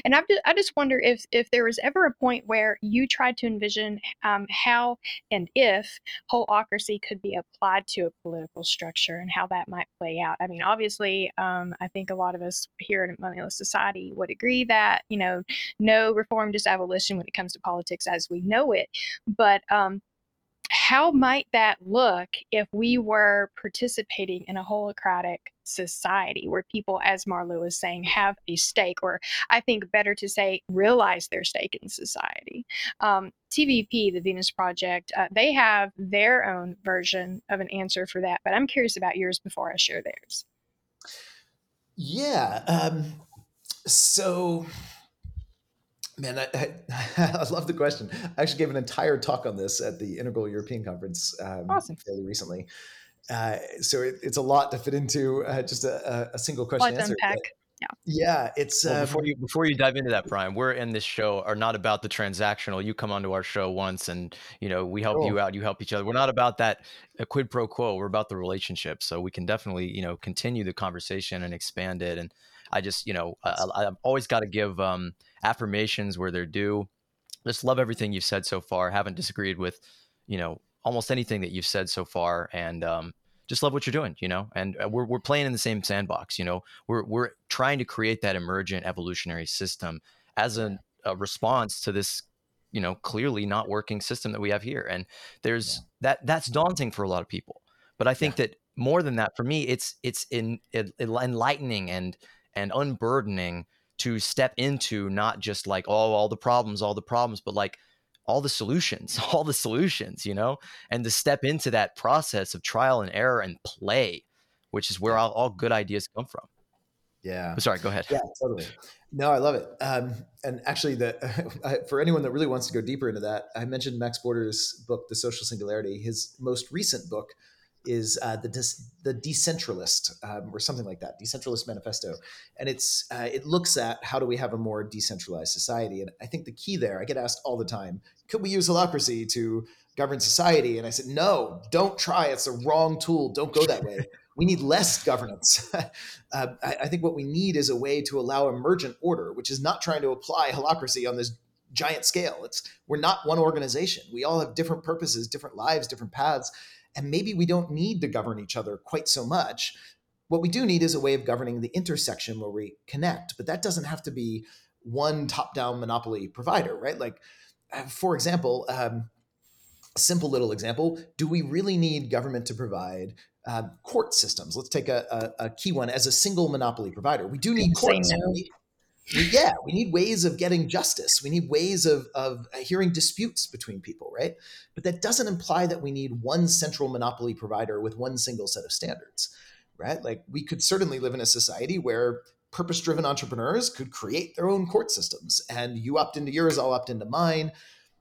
And I just, I just wonder if if there was ever a point where you tried to envision um, how and if holacracy could be applied to a political structure and how that might play out. I mean, obviously, um, I think a lot of us here in a Moneyless Society would agree that you know no reform, just abolition when it comes to politics as we know it. But um, how might that look if we were participating in a holacratic society where people, as Marlo was saying, have a stake, or I think better to say, realize their stake in society? Um, TVP, the Venus Project, uh, they have their own version of an answer for that, but I'm curious about yours before I share theirs. Yeah. Um, so Man, I, I, I, love the question. I actually gave an entire talk on this at the Integral European Conference um, awesome. fairly recently. Uh, so it, it's a lot to fit into uh, just a, a, single question Let's answer. Unpack. Yeah. yeah, it's well, um, before you before you dive into that, Brian. We're in this show are not about the transactional. You come onto our show once, and you know we help cool. you out, you help each other. We're not about that a quid pro quo. We're about the relationship. So we can definitely you know continue the conversation and expand it. And I just you know I, have always got to give um, affirmations where they're due. Just love everything you've said so far. Haven't disagreed with, you know, almost anything that you've said so far, and um, just love what you're doing. You know, and uh, we're we're playing in the same sandbox. You know, we're we're trying to create that emergent evolutionary system as a, a response to this you know clearly not working system that we have here and there's yeah. that that's daunting for a lot of people but i think yeah. that more than that for me it's it's in, in enlightening and and unburdening to step into not just like oh all the problems all the problems but like all the solutions all the solutions you know? And to step into that process of trial and error and play which is where all, all good ideas come from. Yeah. Oh, sorry go ahead. Yeah totally. No i love it. Um, and actually the for anyone that really wants to go deeper into that i mentioned max borders' book the social singularity his most recent book is uh, the the decentralist um, or something like that, decentralist manifesto, and it's uh, it looks at how do we have a more decentralized society. And I think the key there, I get asked all the time, could we use holacracy to govern society? And I said, no, don't try. It's a wrong tool. Don't go that way. we need less governance. uh, I, I think what we need is a way to allow emergent order, which is not trying to apply holacracy on this giant scale. It's we're not one organization. We all have different purposes, different lives, different paths and maybe we don't need to govern each other quite so much. What we do need is a way of governing the intersection where we connect, but that doesn't have to be one top down monopoly provider, right? Like, uh, for example, um, a simple little example do we really need government to provide uh, court systems? Let's take a, a, a, key one as a single monopoly provider. We do need courts. No. We, yeah, we need ways of getting justice. We need ways of, of uh, hearing disputes between people, right? But that doesn't imply that we need one central monopoly provider with one single set of standards, right? Like we could certainly live in a society where purpose driven entrepreneurs could create their own court systems and you opt into yours, I'll opt into mine.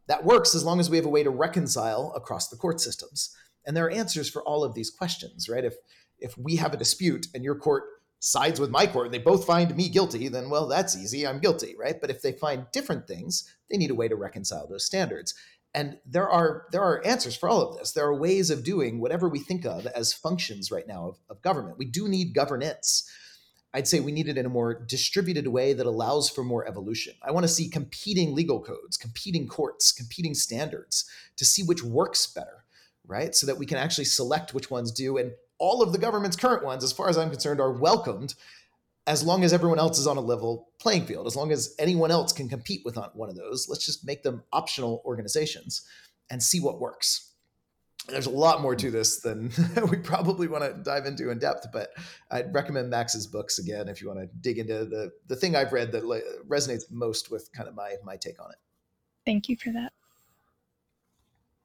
that works as long as we have a way to reconcile across the court systems. And there are answers for all of these questions, right? If if we have a dispute and your court sides with my court and they both find me guilty, then well, that's easy. I'm guilty, right? But if they find different things, they need a way to reconcile those standards. And there are there are answers for all of this. There are ways of doing whatever we think of as functions right now of, of government. We do need governance. I'd say we need it in a more distributed way that allows for more evolution. I want to see competing legal codes, competing courts, competing standards to see which works better, right? So that we can actually select which ones do. And all of the government's current ones, as far as I'm concerned, are welcomed as long as everyone else is on a level playing field, as long as anyone else can compete with one of those, let's just make them optional organizations and see what works. There's a lot more to this than we probably want to dive into in depth, but I'd recommend Max's books again if you want to dig into the the thing I've read that resonates most with kind of my my take on it. Thank you for that.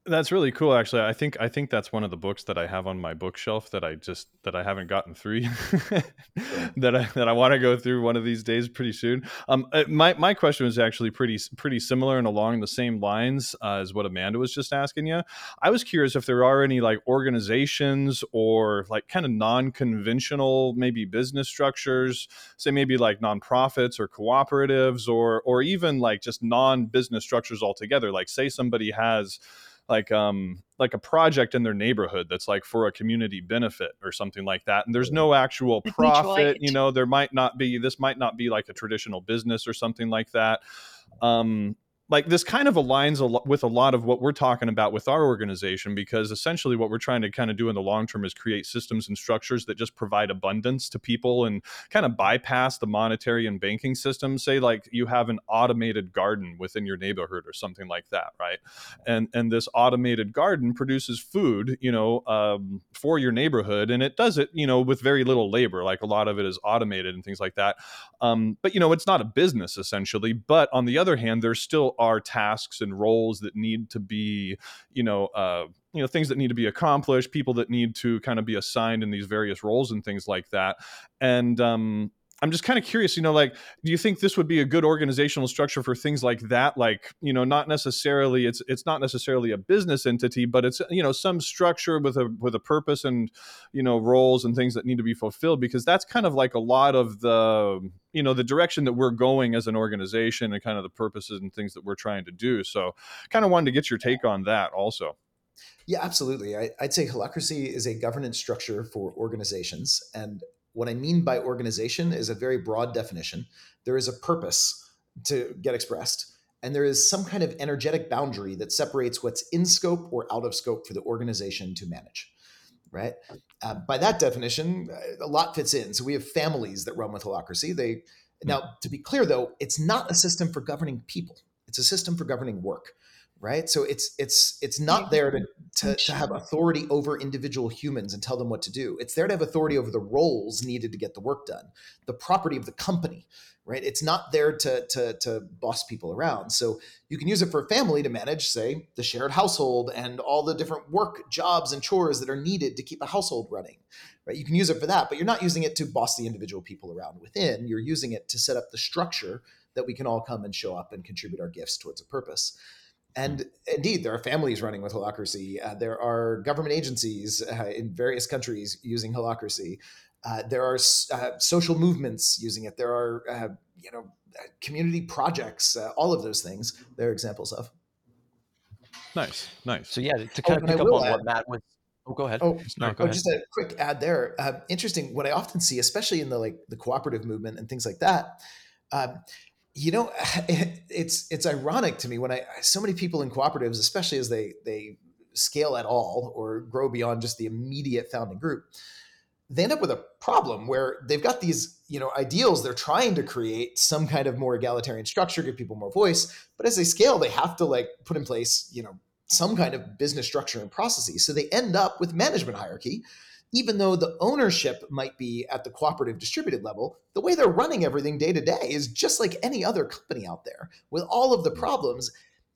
That's really cool actually. I think I think that's one of the books that I have on my bookshelf that I just that I haven't gotten through that I that I want to go through one of these days pretty soon. Um uh, my my question was actually pretty pretty similar and along the same lines uh, as what Amanda was just asking you. I was curious if there are any like organizations or like kind of non-conventional maybe business structures, say maybe like nonprofits or cooperatives or or even like just non-business structures altogether. Like say somebody has like um like a project in their neighborhood that's like for a community benefit or something like that and there's no actual profit you know there might not be this might not be like a traditional business or something like that. Um like this kind of aligns a lot with a lot of what we're talking about with our organization because essentially what we're trying to kind of do in the long term is create systems and structures that just provide abundance to people and kind of bypass the monetary and banking system. Say like you have an automated garden within your neighborhood or something like that right? And and this automated garden produces food you know um, for your neighborhood and it does it you know with very little labor like a lot of it is automated and things like that. Um, but you know it's not a business essentially but on the other hand there's still are tasks and roles that need to be, you know, uh, you know things that need to be accomplished people that need to kind of be assigned in these various roles and things like that. And um I'm just kind of curious, you know, like, do you think this would be a good organizational structure for things like that? Like, you know, not necessarily it's it's not necessarily a business entity, but it's you know some structure with a with a purpose and you know roles and things that need to be fulfilled because that's kind of like a lot of the you know the direction that we're going as an organization and kind of the purposes and things that we're trying to do. So, kind of wanted to get your take on that also. Yeah, absolutely. I, would say holacracy is a governance structure for organizations, and what I mean by organization is a very broad definition. There is a purpose to get expressed, and there is some kind of energetic boundary that separates what's in scope or out of scope for the organization to manage. Right. Uh, by that definition, a lot fits in. So we have families that run with holacracy. They now, to be clear though, it's not a system for governing people. It's a system for governing work right? So it's it's it's not there to, to, to have authority over individual humans and tell them what to do. It's there to have authority over the roles needed to get the work done the property of the company right? It's not there to to to boss people around. So you can use it for a family to manage say the shared household and all the different work jobs and chores that are needed to keep a household running right? You can use it for that but you're not using it to boss the individual people around within. You're using it to set up the structure that we can all come and show up and contribute our gifts towards a purpose and indeed, there are families running with holacracy. Uh, there are government agencies uh, in various countries using holacracy. Uh, there are uh, social movements using it. There are, uh, you know, uh, community projects. all of those things. They're examples of. Nice, nice. So yeah, to kind oh, of pick up on add, what Matt was. Oh, go ahead. Oh, no, go oh, ahead. just a quick add there. interesting. What I often see, especially in the like the cooperative movement and things like that. Um, you know it's it's ironic to me when i so many people in cooperatives especially as they they scale at all or grow beyond just the immediate founding group they end up with a problem where they've got these you know ideals they're trying to create some kind of more egalitarian structure give people more voice. But as they scale they have to like put in place you know some kind of business structure and processes. So they end up with management hierarchy even though the ownership might be at the cooperative distributed level, the way they're running everything day to day is just like any other company out there with all of the problems.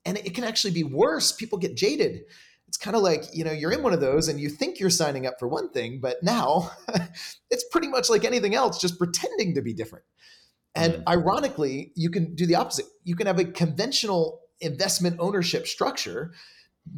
And it can actually be worse. People get jaded. It's kind of like, you know, you're in one of those and you think you're signing up for one thing, but now it's pretty much like anything else, just pretending to be different. And mm-hmm. ironically, you can do the opposite. You can have a conventional investment ownership structure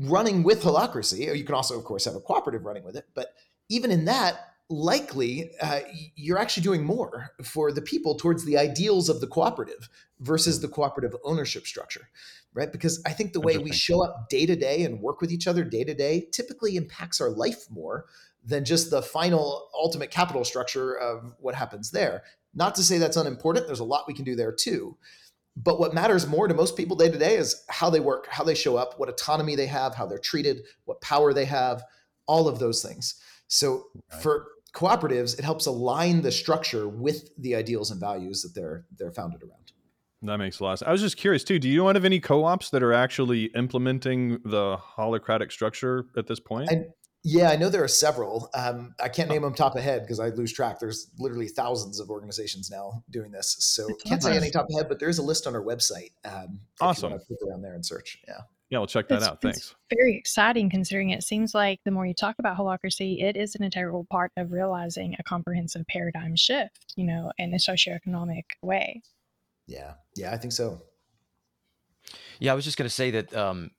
running with holacracy. You can also, of course, have a cooperative running with it, but even in that, likely uh, you're actually doing more for the people towards the ideals of the cooperative versus the cooperative ownership structure right? Because i think the way we show up day to day and work with each other day to day typically impacts our life more than just the final ultimate capital structure of what happens there. Not to say that's unimportant there's a lot we can do there too but what matters more to most people day to day is how they work how they show up what autonomy they have how they're treated what power they have all of those things so right. for cooperatives, it helps align the structure with the ideals and values that they're they're founded around. That makes a lot. Of sense. I was just curious too. Do you know of any co-ops that are actually implementing the holacratic structure at this point? I, yeah, I know there are several. Um, I can't name them top of head because I lose track. There's literally thousands of organizations now doing this, so can't say any top of head. But there is a list on our website. Um, awesome. If you around there and search. Yeah. Yeah, we'll check that it's, out. Thanks. very exciting considering it seems like the more you talk about holacracy, it is an integral part of realizing a comprehensive paradigm shift, you know, in a socioeconomic way. Yeah. Yeah, I think so. Yeah, I was just going to say that um,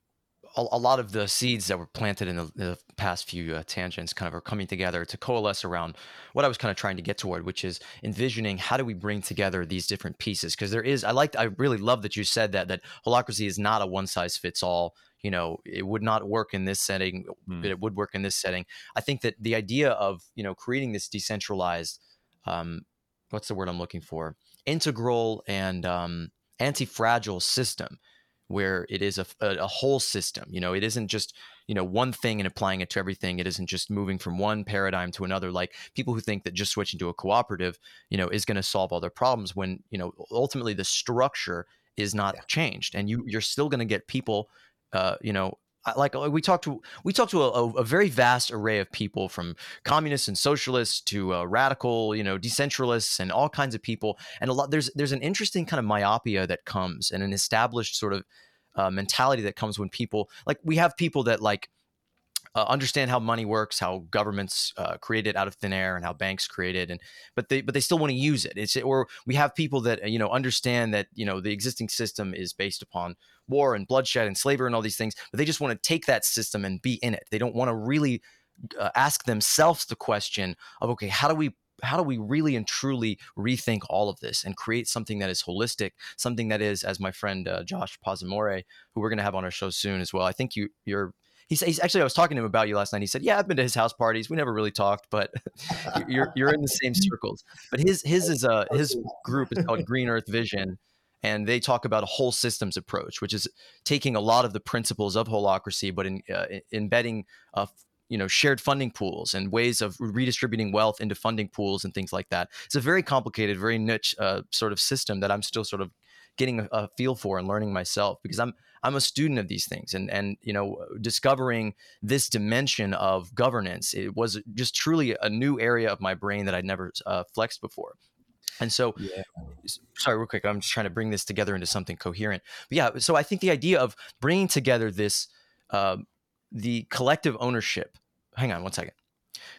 a, a, lot of the seeds that were planted in the, the past few uh, tangents kind of are coming together to coalesce around what I was kind of trying to get toward, which is envisioning how do we bring together these different pieces? Because there is, I like, I really love that you said that that holacracy is not a one size fits all. You know, it would not work in this setting, mm. but it would work in this setting. I think that the idea of you know creating this decentralized, um, what's the word I'm looking for, integral and um, anti-fragile system where it is a, a, a, whole system. You know, it isn't just you know one thing and applying it to everything. It isn't just moving from one paradigm to another. Like people who think that just switching to a cooperative, you know, is going to solve all their problems. When you know ultimately the structure is not yeah. changed, and you you're still going to get people, uh, you know, like we talked to we talked to a, a, very vast array of people from communists and socialists to uh, radical you know decentralists and all kinds of people and a lot there's there's an interesting kind of myopia that comes and an established sort of uh, mentality that comes when people like we have people that like uh, understand how money works, how governments uh, create it out of thin air, and how banks create it, and but they but they still want to use it. It's or we have people that you know understand that you know the existing system is based upon war and bloodshed and slavery and all these things, but they just want to take that system and be in it. They don't want to really uh, ask themselves the question of okay, how do we how do we really and truly rethink all of this and create something that is holistic, something that is, as my friend uh, Josh Pazamore, who we're going to have on our show soon as well. I think you you're he's, he's actually I was talking to him about you last night. He said, "Yeah, I've been to his house parties. We never really talked, but you're you're in the same circles." But his his is a his group is called Green Earth Vision, and they talk about a whole systems approach, which is taking a lot of the principles of holacracy, but in, uh, embedding a you know shared funding pools and ways of redistributing wealth into funding pools and things like that. It's a very complicated, very niche uh, sort of system that I'm still sort of getting a, a, feel for and learning myself because I'm I'm a student of these things and and you know discovering this dimension of governance it was just truly a new area of my brain that I'd never uh, flexed before. And so, yeah. sorry, real quick, I'm just trying to bring this together into something coherent. But yeah, so I think the idea of bringing together this uh, the collective ownership. Hang on one second.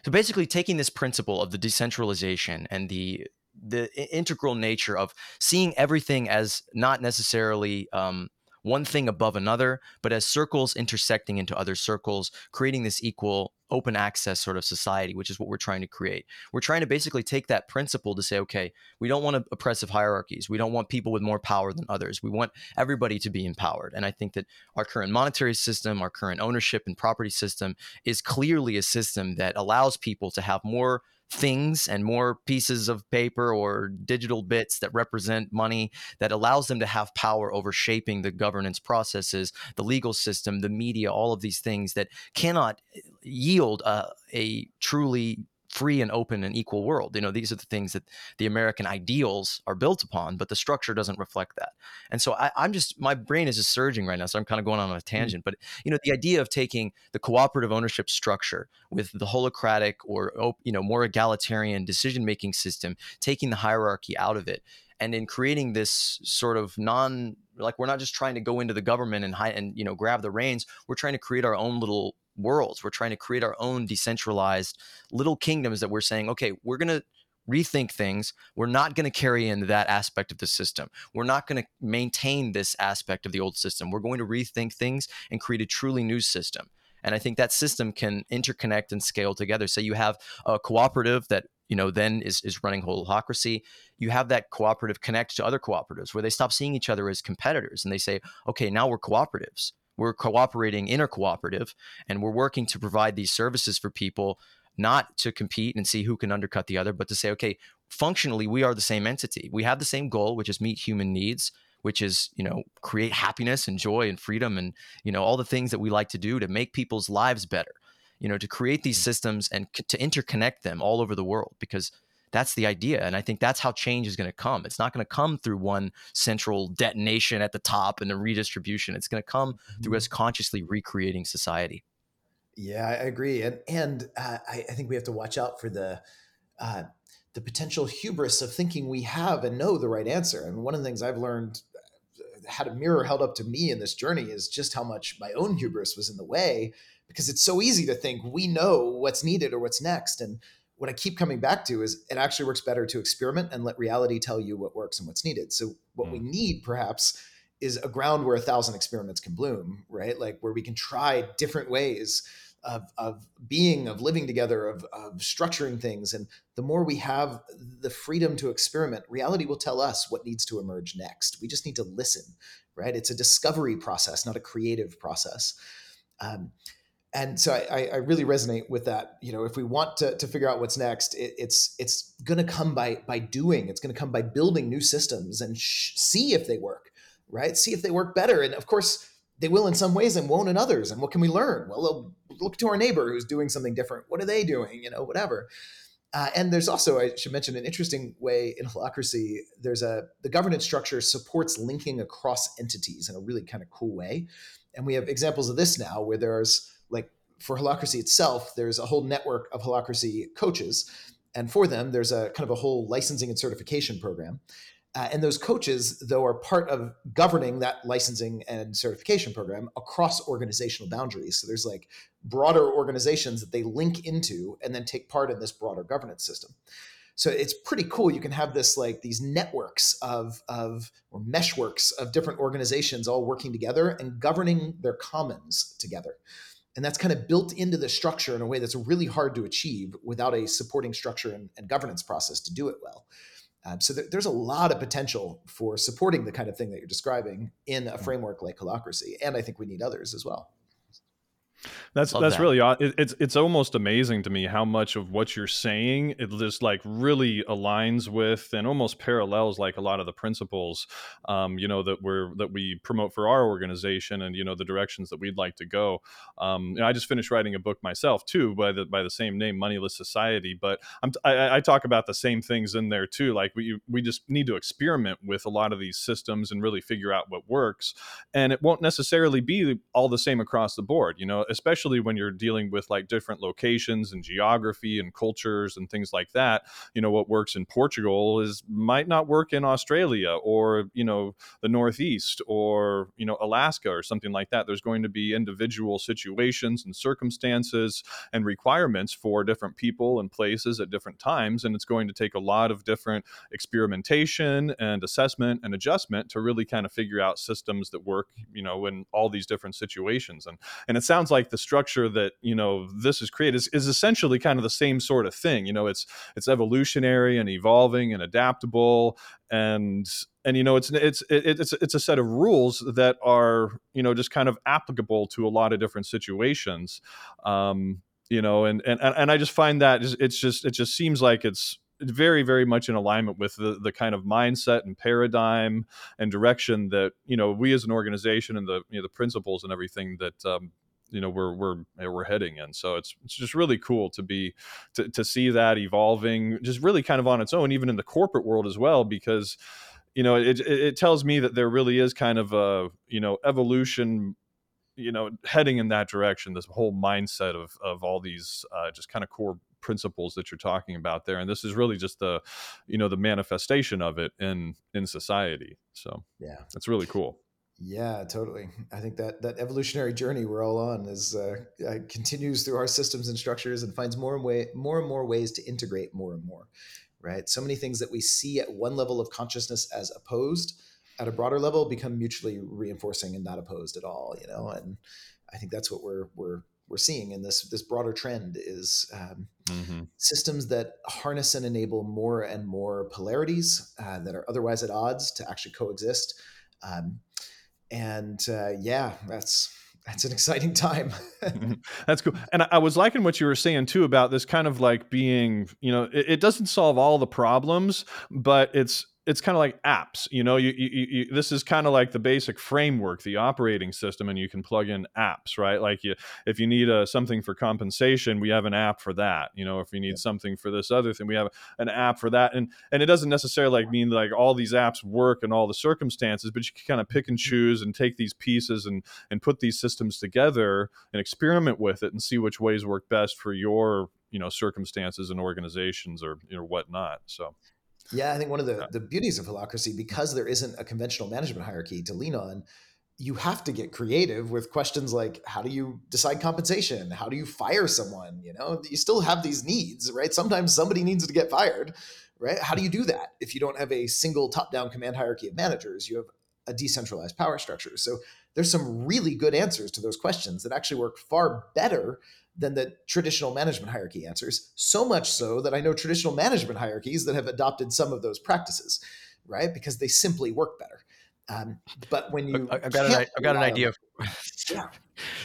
So basically, taking this principle of the decentralization and the the integral nature of seeing everything as not necessarily um, one thing above another, but as circles intersecting into other circles, creating this equal open access sort of society, which is what we're trying to create. We're trying to basically take that principle to say, okay, we don't want oppressive hierarchies. We don't want people with more power than others. We want everybody to be empowered. And I think that our current monetary system, our current ownership and property system is clearly a system that allows people to have more things and more pieces of paper or digital bits that represent money that allows them to have power over shaping the governance processes, the legal system, the media, all of these things that cannot eh, yield a, a truly free and open and equal world. You know, these are the things that the American ideals are built upon, but the structure doesn't reflect that. And so I, am just my brain is just surging right now. So I'm kind of going on a mm-hmm. tangent. But you know, the idea of taking the cooperative ownership structure with the holacratic or you know more egalitarian decision making system, taking the hierarchy out of it. And in creating this sort of non, like we're not just trying to go into the government and hide and you know grab the reins. We're trying to create our own little worlds. We're trying to create our own decentralized little kingdoms that we're saying, okay, we're gonna rethink things, we're not going to carry in that aspect of the system. We're not going to maintain this aspect of the old system. We're going to rethink things and create a truly new system. And I think that system can interconnect and scale together. So you have a cooperative that you know then is is running holacracy You have that cooperative connect to other cooperatives where they stop seeing each other as competitors and they say, okay, now we're cooperatives. We're cooperating intercooperative, and we're working to provide these services for people not to compete and see who can undercut the other, but to say, okay, functionally, we are the same entity. We have the same goal, which is meet human needs, which is, you know, create happiness and joy and freedom and, you know, all the things that we like to do to make people's lives better, you know, to create these mm. systems and c- to interconnect them all over the world because that's the idea. And I think that's how change is going to come. It's not going to come through one central detonation at the top and the redistribution. It's going to come through mm-hmm. us consciously recreating society. Yeah, I agree, and and uh, I, I, think we have to watch out for the uh, the potential hubris of thinking we have and know the right answer. And one of the things I've learned, uh, had a mirror held up to me in this journey, is just how much my own hubris was in the way, because it's so easy to think we know what's needed or what's next. And what I keep coming back to is it actually works better to experiment and let reality tell you what works and what's needed. So what mm. we need, perhaps is a ground where a thousand experiments can bloom, right? Like where we can try different ways of, of being, of living together, of, of structuring things. And the more we have the freedom to experiment, reality will tell us what needs to emerge next. We just need to listen, right? It's a discovery process, not a creative process. Um, and so I, I, really resonate with that. You know, if we want to, to figure out what's next, it, it's it's going to come by by doing. It's going to come by building new systems and sh- see if they work right? See if they work better. And of course, they will in some ways and won't in others. And what can we learn? Well, look to our neighbor who's doing something different. What are they doing? You know, whatever. Uh, and there's also, I should mention, an interesting way in holacracy. There's a the governance structure supports linking across entities in a really kind of cool way. And we have examples of this now, where there's like for holacracy itself, there's a whole network of holacracy coaches, and for them, there's a kind of a whole licensing and certification program. Uh, and those coaches, though, are part of governing that licensing and certification program across organizational boundaries. So there's like broader organizations that they link into and then take part in this broader governance system. So it's pretty cool. You can have this like these networks of of or meshworks of different organizations all working together and governing their commons together. And that's kind of built into the structure in a way that's really hard to achieve without a supporting structure and, and governance process to do it well. Um, so th- there's a lot of potential for supporting the kind of thing that you're describing in a framework like Holacracy, and I think we need others as well. That's Love that's that. really it, it's it's almost amazing to me how much of what you're saying it just like really aligns with and almost parallels like a lot of the principles, um, you know that we're that we promote for our organization and you know the directions that we'd like to go. Um, you know, I just finished writing a book myself too by the by the same name, Moneyless Society. But I'm, I, I talk about the same things in there too. Like we we just need to experiment with a lot of these systems and really figure out what works. And it won't necessarily be all the same across the board. You know, especially when you're dealing with like different locations and geography and cultures and things like that you know what works in portugal is might not work in australia or you know the northeast or you know alaska or something like that. There's going to be individual situations and circumstances and requirements for different people and places at different times and it's going to take a lot of different experimentation and assessment and adjustment to really kind of figure out systems that work you know in all these different situations. And and it sounds like like the structure that you know this is created is, is essentially kind of the same sort of thing you know it's it's evolutionary and evolving and adaptable. And and you know it's it's it's it's a set of rules that are you know just kind of applicable to a lot of different situations. Um you know and and and i just find that it's just it just seems like it's very very much in alignment with the, the kind of mindset and paradigm and direction that you know we as an organization and the you know the principles and everything that um, you know we're we're we're heading in. So it's it's just really cool to be to to see that evolving, just really kind of on its own, even in the corporate world as well, because you know it it tells me that there really is kind of a you know evolution you know heading in that direction this whole mindset of of all these uh, just kind of core principles that you're talking about there. And this is really just the you know the manifestation of it in in society. So yeah. it's really cool yeah, totally. I think that that evolutionary journey we're all on is uh, uh, continues through our systems and structures and finds more and way more and more ways to integrate more and more. right? So many things that we see at one level of consciousness as opposed at a broader level become mutually reinforcing and not opposed at all, you know? And I think that's what we're, we're, we're seeing in this this broader trend is um, mm-hmm. systems that harness and enable more and more polarities uh, that are otherwise at odds to actually coexist. Um, and uh, yeah, that's that's an exciting time. Mm-hmm. that's cool. And I was liking what you were saying too about this kind of like being, you know, it, it doesn't solve all the problems, but it's it's kind of like apps you know you, you, you this is kind of like the basic framework the operating system and you can plug in apps right like you if you need a, something for compensation we have an app for that you know if you need yeah. something for this other thing we have an app for that and and it doesn't necessarily like mean like all these apps work in all the circumstances but you can kind of pick and mm-hmm. choose and take these pieces and and put these systems together and experiment with it and see which ways work best for your you know circumstances and organizations or you know whatnot so yeah, I think one of the, yeah. the beauties of holacracy, because there isn't a conventional management hierarchy to lean on, you have to get creative with questions like how do you decide compensation? How do you fire someone? You know, you still have these needs, right? Sometimes somebody needs to get fired, right? How do you do that if you don't have a single top-down command hierarchy of managers? You have a decentralized power structure. So there's some really good answers to those questions that actually work far better than the traditional management hierarchy answers. So much so that I know traditional management hierarchies that have adopted some of those practices, right? Because they simply work better. Um, but when you, I, have got an, I've got an idea. yeah.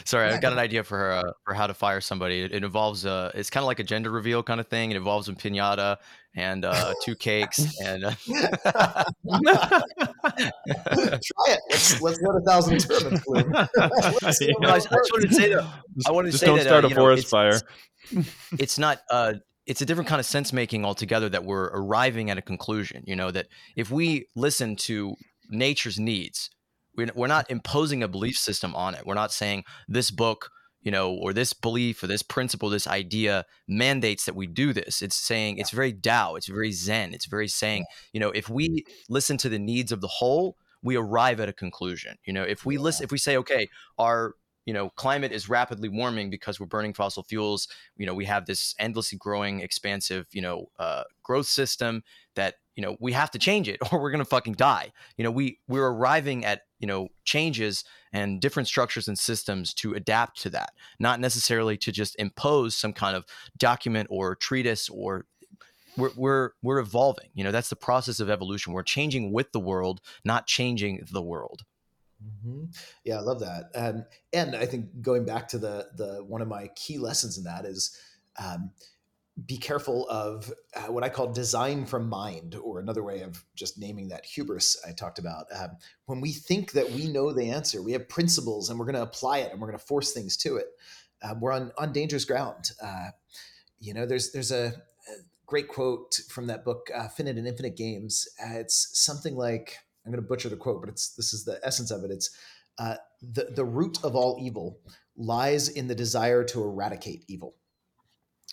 Sorry, I've got an idea for uh, for how to fire somebody. It, it involves uh, it's kind of like a gender reveal kind of thing. It involves a pinata and uh, two cakes and. Uh... Try it. Let's let's let a thousand experiments bloom. I, I, just wanted to say that. I wanted to just say don't that, start uh, a forest it's, fire. It's, it's not. Uh, it's a different kind of sense making altogether that we're arriving at a conclusion. You know that if we listen to nature's needs we're not imposing a belief system on it. We're not saying this book, you know, or this belief or this principle, this idea mandates that we do this. It's saying it's very Tao, it's very Zen, it's very saying, you know, if we listen to the needs of the whole, we arrive at a conclusion. You know, if we listen, if we say, okay, our you know climate is rapidly warming because we're burning fossil fuels you know we have this endlessly growing expansive you know uh, growth system that you know we have to change it or we're going to fucking die you know we we're arriving at you know changes and different structures and systems to adapt to that not necessarily to just impose some kind of document or treatise or we're, we're we're evolving you know that's the process of evolution we're changing with the world not changing the world Mm-hmm. Yeah, I love that. Um, and I think going back to the the one of my key lessons in that is um, be careful of uh, what I call design from mind, or another way of just naming that hubris I talked about. Um, when we think that we know the answer, we have principles and we're going to apply it and we're going to force things to it. Uh, we're on on dangerous ground. Uh, you know, there's there's a, a, great quote from that book, uh, Finite and Infinite Games. Uh, it's something like I'm going to butcher the quote, but it's this is the essence of it. It's uh, the the root of all evil lies in the desire to eradicate evil.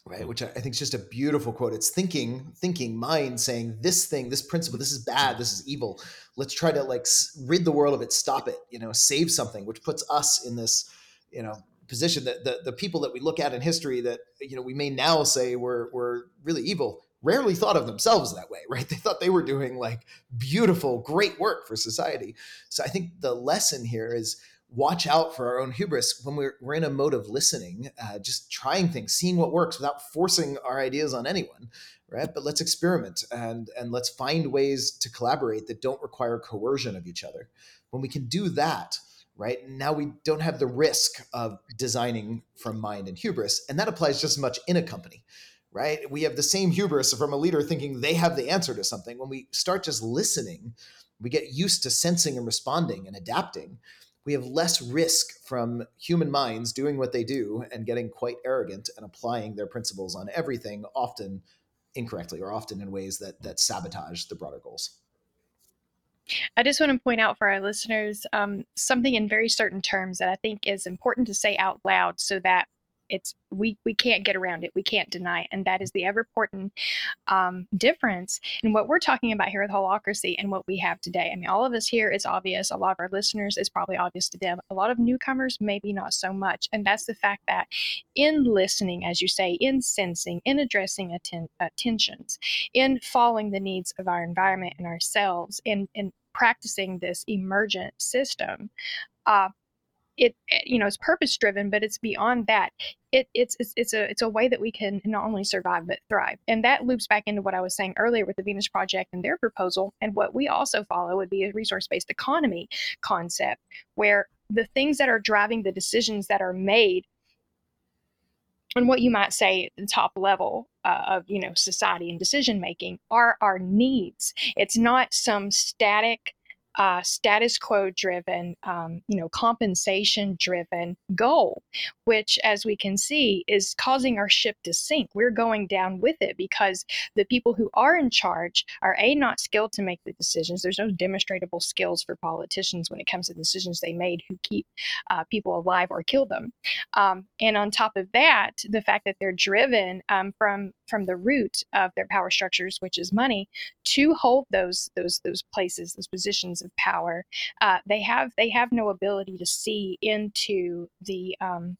Right, which I think is just a beautiful quote. It's thinking, thinking, mind saying this thing, this principle, this is bad, this is evil. Let's try to like rid the world of it, stop it, you know, save something, which puts us in this, you know, position that the, the people that we look at in history that you know we may now say were were really evil rarely thought of themselves that way, right? They thought they were doing like beautiful, great work for society. So I think the lesson here is watch out for our own hubris when we're, we're in a mode of listening, uh, just trying things, seeing what works without forcing our ideas on anyone, right? But let's experiment and, and let's find ways to collaborate that don't require coercion of each other. When we can do that, right now we don't have the risk of designing from mind and hubris and that applies just as much in a company right? We have the same hubris from a leader thinking they have the answer to something. When we start just listening, we get used to sensing and responding and adapting. We have less risk from human minds doing what they do and getting quite arrogant and applying their principles on everything, often incorrectly or often in ways that that sabotage the broader goals. I just want to point out for our listeners um, something in very certain terms that I think is important to say out loud so that it's we we can't get around it we can't deny it and that is the ever important um, difference in what we're talking about here with holacracy and what we have today. I mean all of us here it's obvious a lot of our listeners is probably obvious to them. A lot of newcomers maybe not so much and that's the fact that in listening as you say in sensing in addressing atten- attentions in following the needs of our environment and ourselves in in practicing this emergent system uh, it eh, you know it's purpose driven but it's beyond that. It, it's, it's it's a it's a way that we can not only survive but thrive. And that loops back into what i was saying earlier with the venus project and their proposal. And what we also follow would be a resource based economy concept where the things that are driving the decisions that are made and what you might say the top level uh, of you know society and decision making are our needs. It's not some static uh, status quo driven, um, you know, compensation driven goal, which, as we can see, is causing our ship to sink. We're going down with it because the people who are in charge are A, not skilled to make the decisions. There's no demonstrable skills for politicians when it comes to decisions they made who keep uh, people alive or kill them. Um, and on top of that, the fact that they're driven um, from from the root of their power structures, which is money, to hold those those those places, those positions of power, uh, they have they have no ability to see into the um,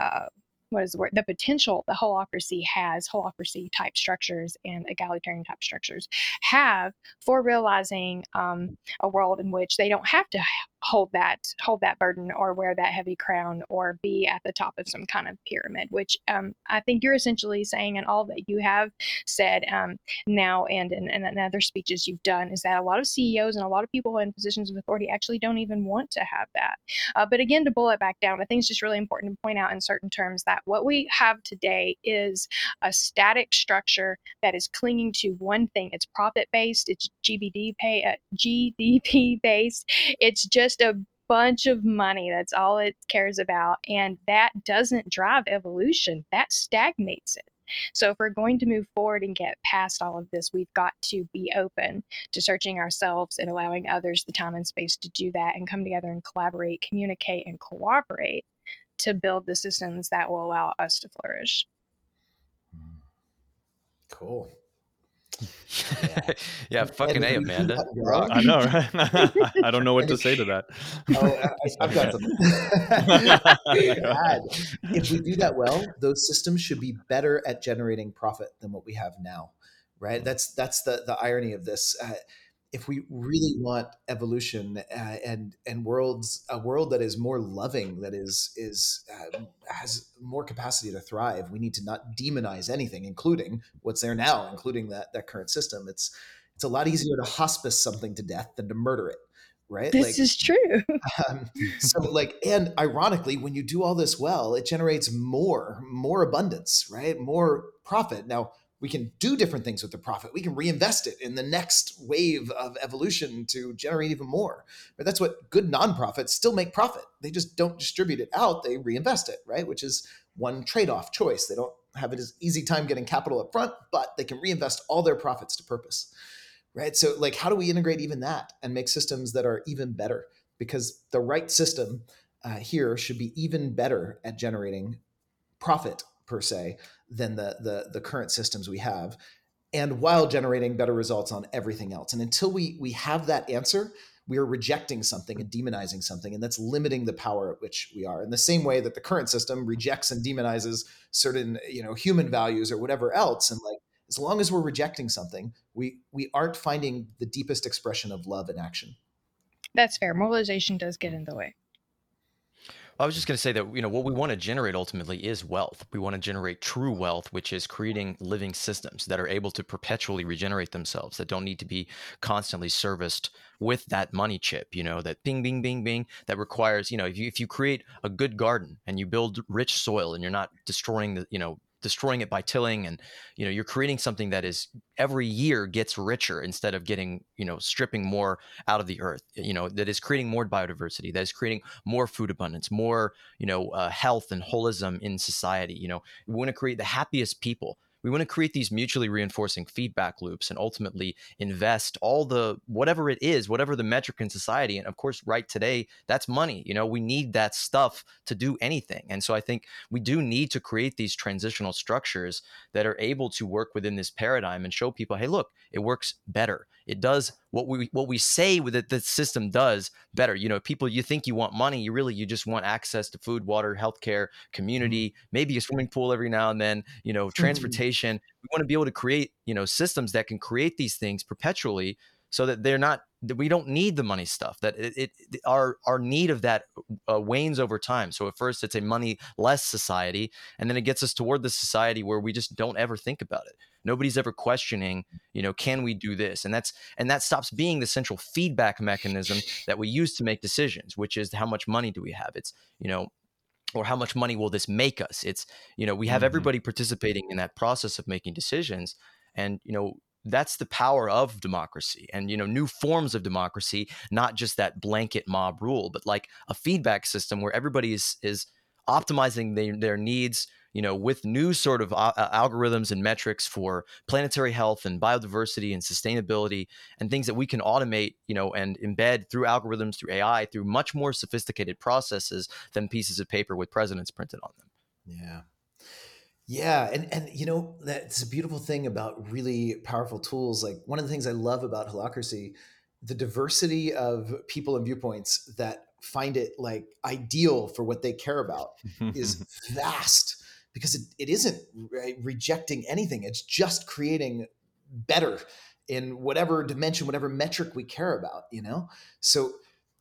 uh, what is the word the potential the holacracy has holacracy type structures and egalitarian type structures have for realizing um, a world in which they don't have to hold that hold that burden or wear that heavy crown or be at the top of some kind of pyramid which um, i think you're essentially saying and all that you have said um, now and in, and in other speeches you've done is that a lot of ceos and a lot of people in positions of authority actually don't even want to have that. Uh, but again to boil it back down i think it's just really important to point out in certain terms that what we have today is a static structure that is clinging to one thing. It's profit based it's gbd pay uh, gdp based. It's just just a bunch of money. That's all it cares about. And that doesn't drive evolution, that stagnates it. So, if we're going to move forward and get past all of this, we've got to be open to searching ourselves and allowing others the time and space to do that and come together and collaborate, communicate, and cooperate to build the systems that will allow us to flourish. Cool. Yeah, yeah fucking A, Amanda. I know, right? I don't know what to say to that. Oh, I, have got something. if we do that well, those systems should be better at generating profit than what we have now, right? That's that's the the irony of this. Uh, if we really want evolution uh, and and worlds a world that is more loving that is is uh, has more capacity to thrive we need to not demonize anything including what's there now including that that current system. It's it's a lot easier to hospice something to death than to murder it right? This like, is true. um, so like and ironically when you do all this well it generates more more abundance right? More profit. Now we can do different things with the profit. We can reinvest it in the next wave of evolution to generate even more. But that's what good nonprofits still make profit. They just don't distribute it out, they reinvest it, right? Which is one trade-off choice. They don't have an easy time getting capital up front, but they can reinvest all their profits to purpose. Right? So like how do we integrate even that and make systems that are even better? Because the right system uh, here should be even better at generating profit per se than the, the the current systems we have and while generating better results on everything else. And until we we have that answer we are rejecting something and demonizing something and that's limiting the power at which we are. In the same way that the current system rejects and demonizes certain you know human values or whatever else and like as long as we're rejecting something we we aren't finding the deepest expression of love in action. That's fair. Moralization does get in the way I was just going to say that you know what we want to generate ultimately is wealth. We want to generate true wealth, which is creating living systems that are able to perpetually regenerate themselves, that don't need to be constantly serviced with that money chip. You know that bing, bing, bing, bing. That requires you know if you if you create a good garden and you build rich soil and you're not destroying the you know destroying it by tilling and you know you're creating something that is every year gets richer instead of getting you know stripping more out of the earth you know that is creating more biodiversity that is creating more food abundance more you know uh, health and holism in society you know. We want to create the happiest people we want to create these mutually reinforcing feedback loops and ultimately invest all the whatever it is, whatever the metric in society. And of course, right today, that's money. You know, we need that stuff to do anything. And so I think we do need to create these transitional structures that are able to work within this paradigm and show people, hey, look, it works better. It does what we what we say that the system does better. You know, people you think you want money, you really you just want access to food, water, healthcare, community, mm-hmm. maybe a swimming pool every now and then, you know, mm-hmm. transportation. Mm-hmm. We want to be able to create, you know, systems that can create these things perpetually so that they're not that we don't need the money stuff that it, it our our need of that uh, wanes over time so at first it's a money less society and then it gets us toward the society where we just don't ever think about it nobody's ever questioning you know can we do this? And that's and that stops being the central feedback mechanism that we use to make decisions which is how much money do we have? It's you know or how much money will this make us? It's you know we have mm-hmm. everybody participating in that process of making decisions and you know that's the power of democracy and you know new forms of democracy not just that blanket mob rule but like a feedback system where everybody is is optimizing their, their needs you know with new sort of uh, algorithms and metrics for planetary health and biodiversity and sustainability and things that we can automate you know and embed through algorithms through ai through much more sophisticated processes than pieces of paper with presidents printed on them. Yeah. Yeah, and and you know that's a beautiful thing about really powerful tools. Like one of the things I love about Holacracy, the diversity of people and viewpoints that find it like ideal for what they care about is vast because it, it isn't re- rejecting anything. It's just creating better in whatever dimension, whatever metric we care about. You know, so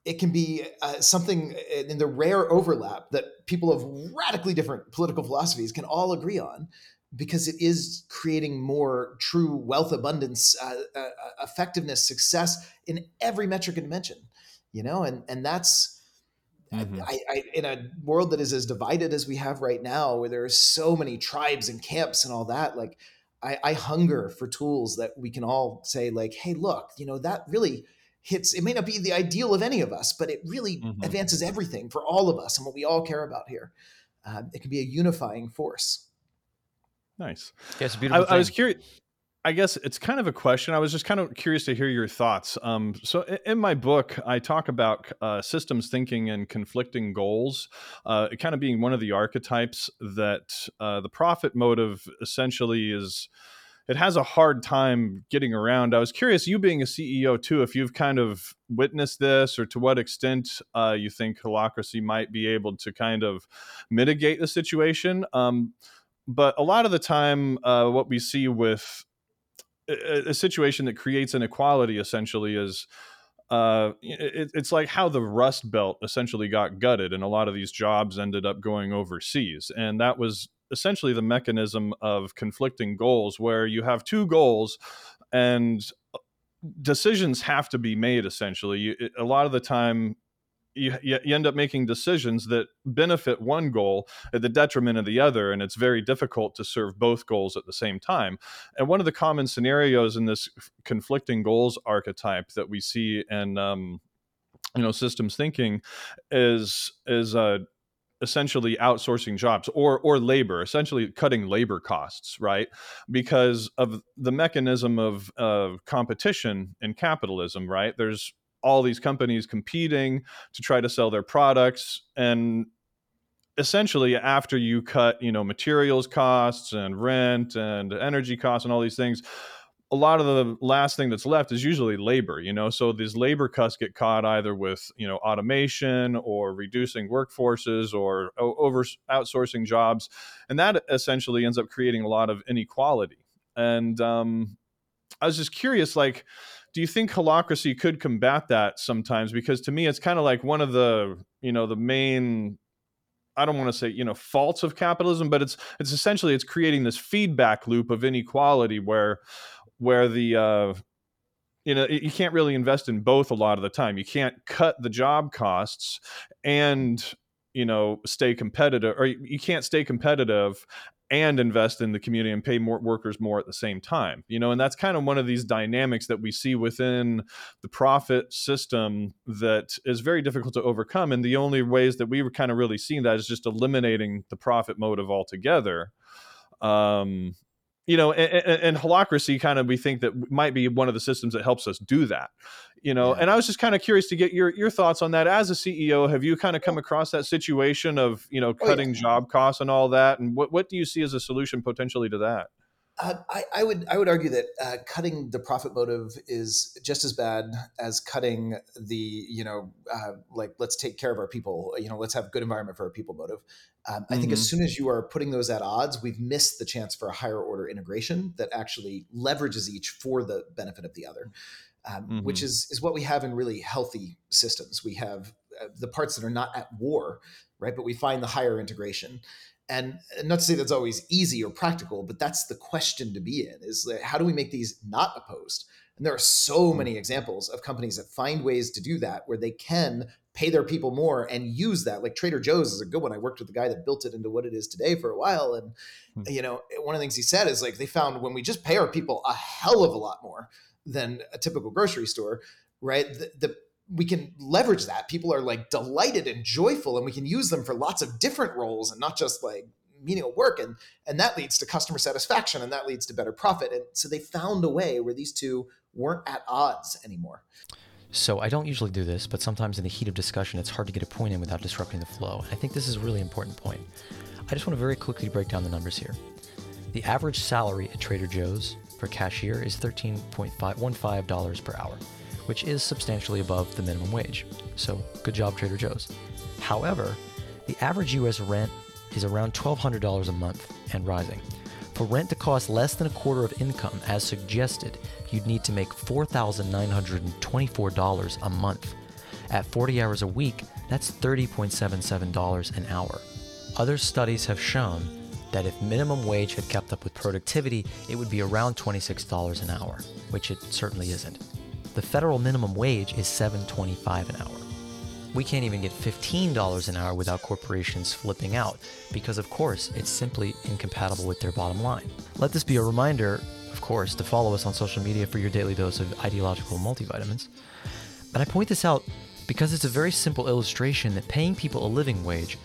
it can be uh, something in the rare overlap that people of radically different political philosophies can all agree on because it is creating more true wealth abundance uh, uh, effectiveness success in every metric and dimension you know and and that's mm-hmm. I, I, in a world that is as divided as we have right now where there are so many tribes and camps and all that like I, I hunger for tools that we can all say like hey look you know that really hits it may not be the ideal of any of us but it really mm-hmm. advances everything for all of us and what we all care about here uh, it can be a unifying force nice yes beautiful I, I, was curious i guess it's kind of a question i was just kind of curious to hear your thoughts um, so in my book i talk about uh, systems thinking and conflicting goals uh, kind of being one of the archetypes that uh, the profit motive essentially is it has a hard time getting around. I was curious, you being a CEO too, if you've kind of witnessed this, or to what extent uh, you think holacracy might be able to kind of mitigate the situation. Um, but a lot of the time, uh, what we see with a, a, situation that creates inequality essentially is. Uh, it, it's like how the Rust Belt essentially got gutted, and a lot of these jobs ended up going overseas, and that was essentially the mechanism of conflicting goals where you have two goals and uh, decisions have to be made essentially you, a lot of the time you, you end up making decisions that benefit one goal at the detriment of the other and it's very difficult to serve both goals at the same time. And one of the common scenarios in this conflicting goals archetype that we see in um, you know systems thinking is is uh, essentially outsourcing jobs or or labor essentially cutting labor costs right? Because of the mechanism of uh, competition in capitalism right? There's all these companies competing to try to sell their products. And essentially after you cut you know materials costs and rent and energy costs and all these things a lot of the last thing that's left is usually labor you know? So these labor cuts get caught either with you know automation or reducing workforces or over outsourcing jobs. And that essentially ends up creating a lot of inequality. And um, i was just curious like do you think holacracy could combat that sometimes because to me it's kind of like one of the you know the main I don't want to say you know faults of capitalism, but it's it's essentially it's creating this feedback loop of inequality where where the uh, you know you can't really invest in both a lot of the time. You can't cut the job costs and you know stay competitive, or you can't stay competitive and invest in the community and pay more workers more at the same time you know and that's kind of one of these dynamics that we see within the profit system that is very difficult to overcome and the only ways that we were kind of really seeing that is just eliminating the profit motive altogether. Um you know, and, and, holacracy kind of we think that might be one of the systems that helps us do that. You know, yeah. and I was just kind of curious to get your your thoughts on that. As a CEO, have you kind of come across that situation of you know cutting oh, yeah. job costs and all that, and what what do you see as a solution potentially to that? Uh, I, I, would I would argue that uh, cutting the profit motive is just as bad as cutting the you know uh, like let's take care of our people you know let's have good environment for our people motive. Um, I mm-hmm. think as mm-hmm. soon as you are putting those at odds, we've missed the chance for a higher order integration that actually leverages each for the benefit of the other, um, mm-hmm. which is is what we have in really healthy systems. We have uh, the parts that are not at war, right? But we find the higher integration and not to say that's always easy or practical but that's the question to be in is how do we make these not opposed? And there are so hmm. many examples of companies that find ways to do that where they can pay their people more and use that. Like trader joe's is a good one. I worked with the guy that built it into what it is today for a while. And hmm. you know one of the things he said is like they found when we just pay our people a hell of a lot more than a typical grocery store right? The, the we can leverage that. People are like delighted and joyful, and we can use them for lots of different roles and not just like menial work. And and that leads to customer satisfaction, and that leads to better profit. And so they found a way where these two weren't at odds anymore. So I don't usually do this, but sometimes in the heat of discussion, it's hard to get a point in without disrupting the flow. And I think this is a really important point. I just want to very quickly break down the numbers here. The average salary at Trader Joe's for cashier is $13.15 per hour which is substantially above the minimum wage. So, good job, Trader Joe's. However, the average US rent is around $1,200 a month and rising. For rent to cost less than a quarter of income, as suggested, you'd need to make $4,924 a month. At 40 hours a week, that's $30.77 an hour. Other studies have shown that if minimum wage had kept up with productivity, it would be around $26 an hour, which it certainly isn't. The federal minimum wage is $7.25 an hour. We can't even get $15 an hour without corporations flipping out because, of course, it's simply incompatible with their bottom line. Let this be a reminder, of course, to follow us on social media for your daily dose of ideological multivitamins. But I point this out because it's a very simple illustration that paying people a living wage,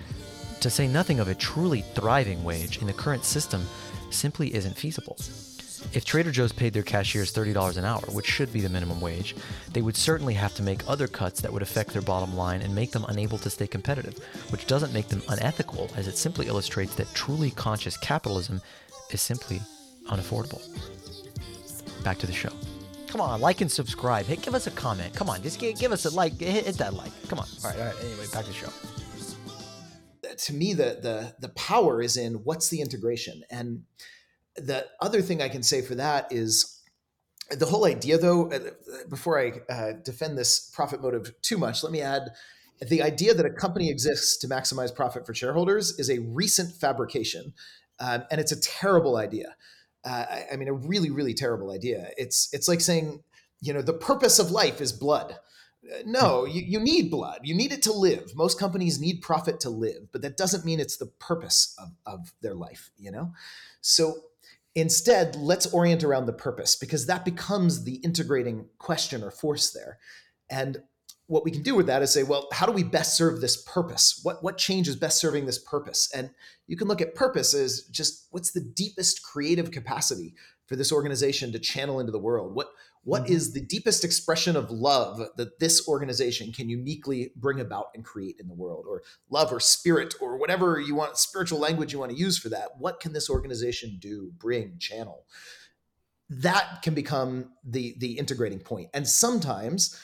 to say nothing of a truly thriving wage in the current system, simply isn't feasible. If Trader Joe's paid their cashiers $30 an hour, which should be the minimum wage, they would certainly have to make other cuts that would affect their bottom line and make them unable to stay competitive, which doesn't make them unethical, as it simply illustrates that truly conscious capitalism is simply unaffordable. Back to the show. Come on, like and subscribe. Hey, give us a comment. Come on, just give, give us a like. Hit, hit that like. Come on. All right, all right. Anyway, back to the show to me the the the power is in what's the integration and the other thing I can say for that is the whole idea, though, uh, before I uh, defend this profit motive too much, let me add the idea that a company exists to maximize profit for shareholders is a recent fabrication. Um, and it's a terrible idea. Uh, I, I, mean, a really, really terrible idea. It's it's like saying, you know, the purpose of life is blood. Uh, no, you, you need blood. You need it to live. Most companies need profit to live, but that doesn't mean it's the purpose of, of their life, you know? So Instead, let's orient around the purpose because that becomes the integrating question or force there. And what we can do with that is say, well, how do we best serve this purpose? What what change is best serving this purpose? And you can look at purpose as just what's the deepest creative capacity for this organization to channel into the world? What what mm-hmm. is the deepest expression of love that this organization can uniquely bring about and create in the world or love or spirit or whatever you want spiritual language you want to use for that what can this organization do bring channel that can become the the integrating point. point and sometimes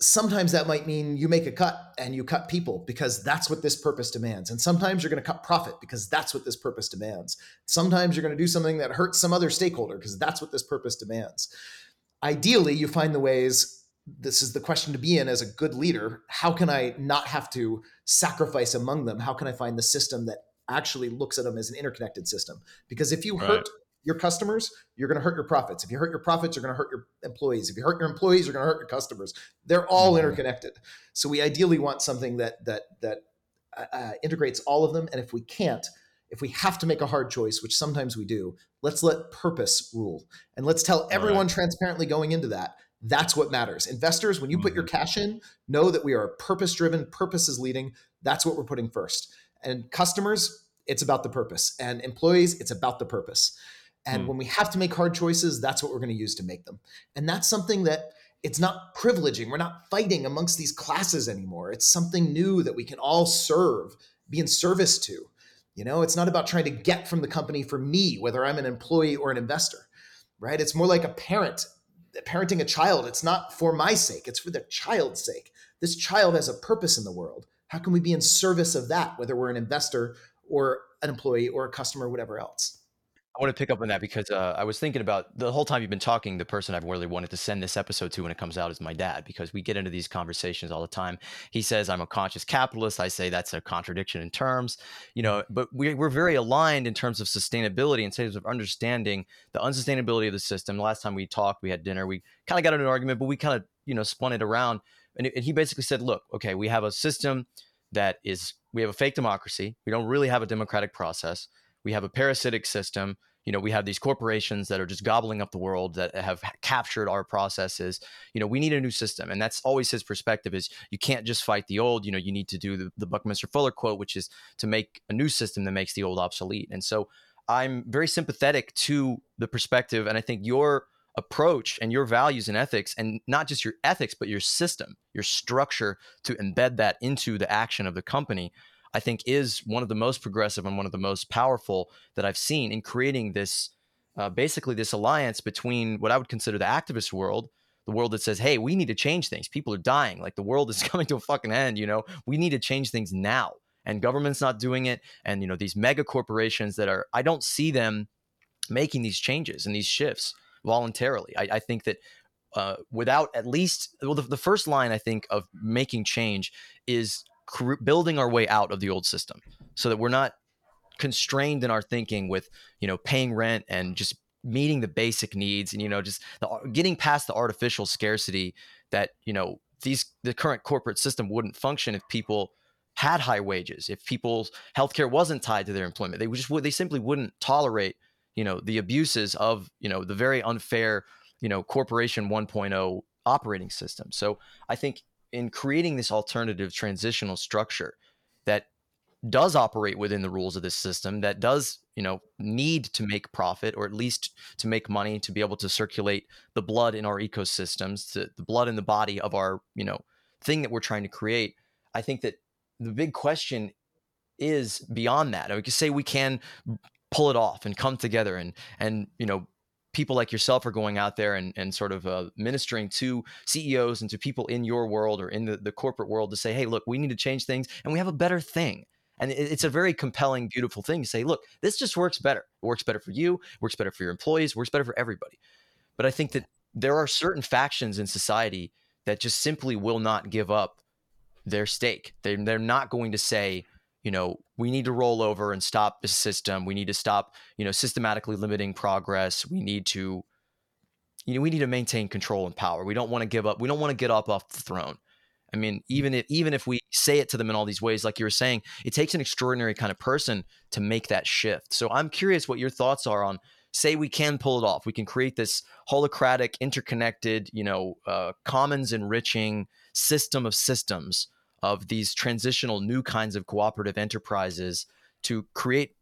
sometimes that might mean you make a cut and you cut people because that's what this purpose demands. And sometimes you're going to cut profit because that's what this purpose demands. Sometimes you're going to do something that hurts some other stakeholder because that's what this purpose demands. Ideally, you find the ways. This is the question to be in as a good leader. How can I not have to sacrifice among them? How can I find the system that actually looks at them as an interconnected system? Because if you right. hurt your customers, you're going to hurt your profits. If you hurt your profits, you're going to hurt your employees. If you hurt your employees, you're going to hurt your customers. They're all mm-hmm. interconnected. So we ideally want something that that that uh, uh, integrates all of them. And if we can't, if we have to make a hard choice, which sometimes we do, let's let purpose rule and let's tell everyone right. transparently going into that. That's what matters. Investors, when you put your mm-hmm. cash in, know that we are purpose driven. Purpose is leading. That's what we're putting first. And customers, it's about the purpose. And employees, it's about the purpose And hmm. when we have to make hard choices, that's what we're going to use to make them. And that's something that it's not privileging. We're not fighting amongst these classes anymore. It's something new that we can all serve, be in service to. You know, it's not about trying to get from the company for me, whether I'm an employee or an investor, right? It's more like a parent parenting a child. It's not for my sake, it's for the child's sake. This child has a purpose in the world. How can we be in service of that, whether we're an investor or an employee or a customer, or whatever else? I want to pick up on that because uh, I was thinking about the whole time you've been talking. The person I've really wanted to send this episode to when it comes out is my dad because we get into these conversations all the time. He says I'm a conscious capitalist. I say that's a contradiction in terms, you know. But we, we're very aligned in terms of sustainability in terms of understanding the unsustainability of the system. The last time we talked, we had dinner. We kind of got into an argument, but we kind of you know spun it around. And, and he basically said, "Look, okay, we have a system that is we have a fake democracy. We don't really have a democratic process. We have a parasitic system." You know we have these corporations that are just gobbling up the world that have captured our processes you know we need a new system and that's always his perspective is you can't just fight the old you know you need to do the, the buckminster fuller quote which is to make a new system that makes the old obsolete. And so i'm very sympathetic to the perspective and i think your approach and your values and ethics and not just your ethics but your system your structure to embed that into the action of the company I think is one of the most progressive and one of the most powerful that I've seen in creating this uh, basically this alliance between what I would consider the activist world, the world that says, "Hey, we need to change things. People are dying. Like the world is coming to a fucking end. You know, we need to change things now." And government's not doing it, and you know these mega corporations that are. I don't see them making these changes and these shifts voluntarily. I, I think that uh, without at least well, the, the first line I think of making change is building our way out of the old system so that we're not constrained in our thinking with you know paying rent and just meeting the basic needs and you know just the, getting past the artificial scarcity that you know these the current corporate system wouldn't function if people had high wages if people's healthcare wasn't tied to their employment. They just would they simply wouldn't tolerate you know the abuses of you know the very unfair you know corporation 1.0 operating system. So i think in creating this alternative transitional structure that does operate within the rules of this system that does you know need to make profit or at least to make money to be able to circulate the blood in our ecosystems to the blood in the body of our you know thing that we're trying to create. I think that the big question is beyond that. I could say we can pull it off and come together and and you know people like yourself are going out there and, and sort of uh, ministering to CEOs and to people in your world or in the, the corporate world to say, hey, look, we need to change things and we have a better thing. And it's a very compelling, beautiful thing to say, look, this just works better. It works better for you, works better for your employees, works better for everybody. But I think that there are certain factions in society that just simply will not give up their stake. They, they're not going to say, you know, we need to roll over and stop the system. We need to stop, you know, systematically limiting progress. We need to, you know, we need to maintain control and power. We don't want to give up. We don't want to get up off the throne. I mean, even if even if we say it to them in all these ways, like you were saying, it takes an extraordinary kind of person to make that shift. So I'm curious what your thoughts are on. Say we can pull it off. We can create this holacratic, interconnected, you know, uh, commons enriching system of systems of these transitional new kinds of cooperative enterprises to create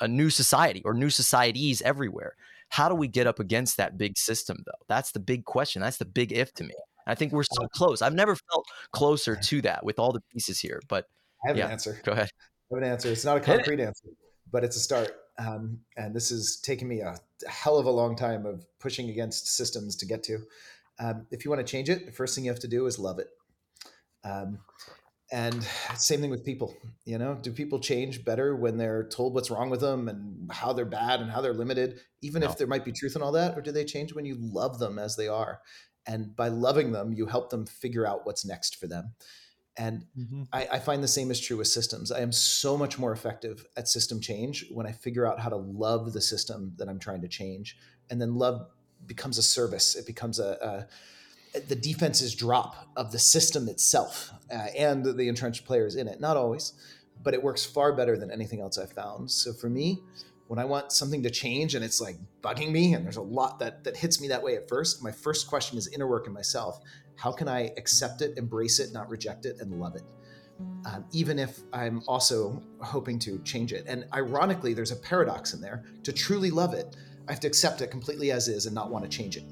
a new society or new societies everywhere. How do we get up against that big system, though? That's the big question. That's the big if to me. I think we're so close. I've never felt closer to that with all the pieces here. But I have yeah, an answer. Go ahead. I have an answer. It's not a concrete answer, but it's a start. Um, and this has taken me a hell of a long time of pushing against systems to get to. Um, if you want to change it, the first thing you have to do is love it. Um, and same thing with people you know? Do people change better when they're told what's wrong with them and how they're bad and how they're limited even no. if there might be truth in all that or do they change when you love them as they are? And by loving them you help them figure out what's next for them. And mm-hmm. I, I, find the same is true with systems. I am so much more effective at system change when i figure out how to love the system that i'm trying to change. And then love becomes a service. It becomes a, a the defense's drop of the system itself uh, and the entrenched players in it. Not always, but it works far better than anything else I've found. So for me, when I want something to change and it's like bugging me, and there's a lot that that hits me that way at first, my first question is inner work in myself. How can I accept it, embrace it, not reject it, and love it? Um, even if I'm also hoping to change it. And ironically, there's a paradox in there. To truly love it, I have to accept it completely as is and not want to change it.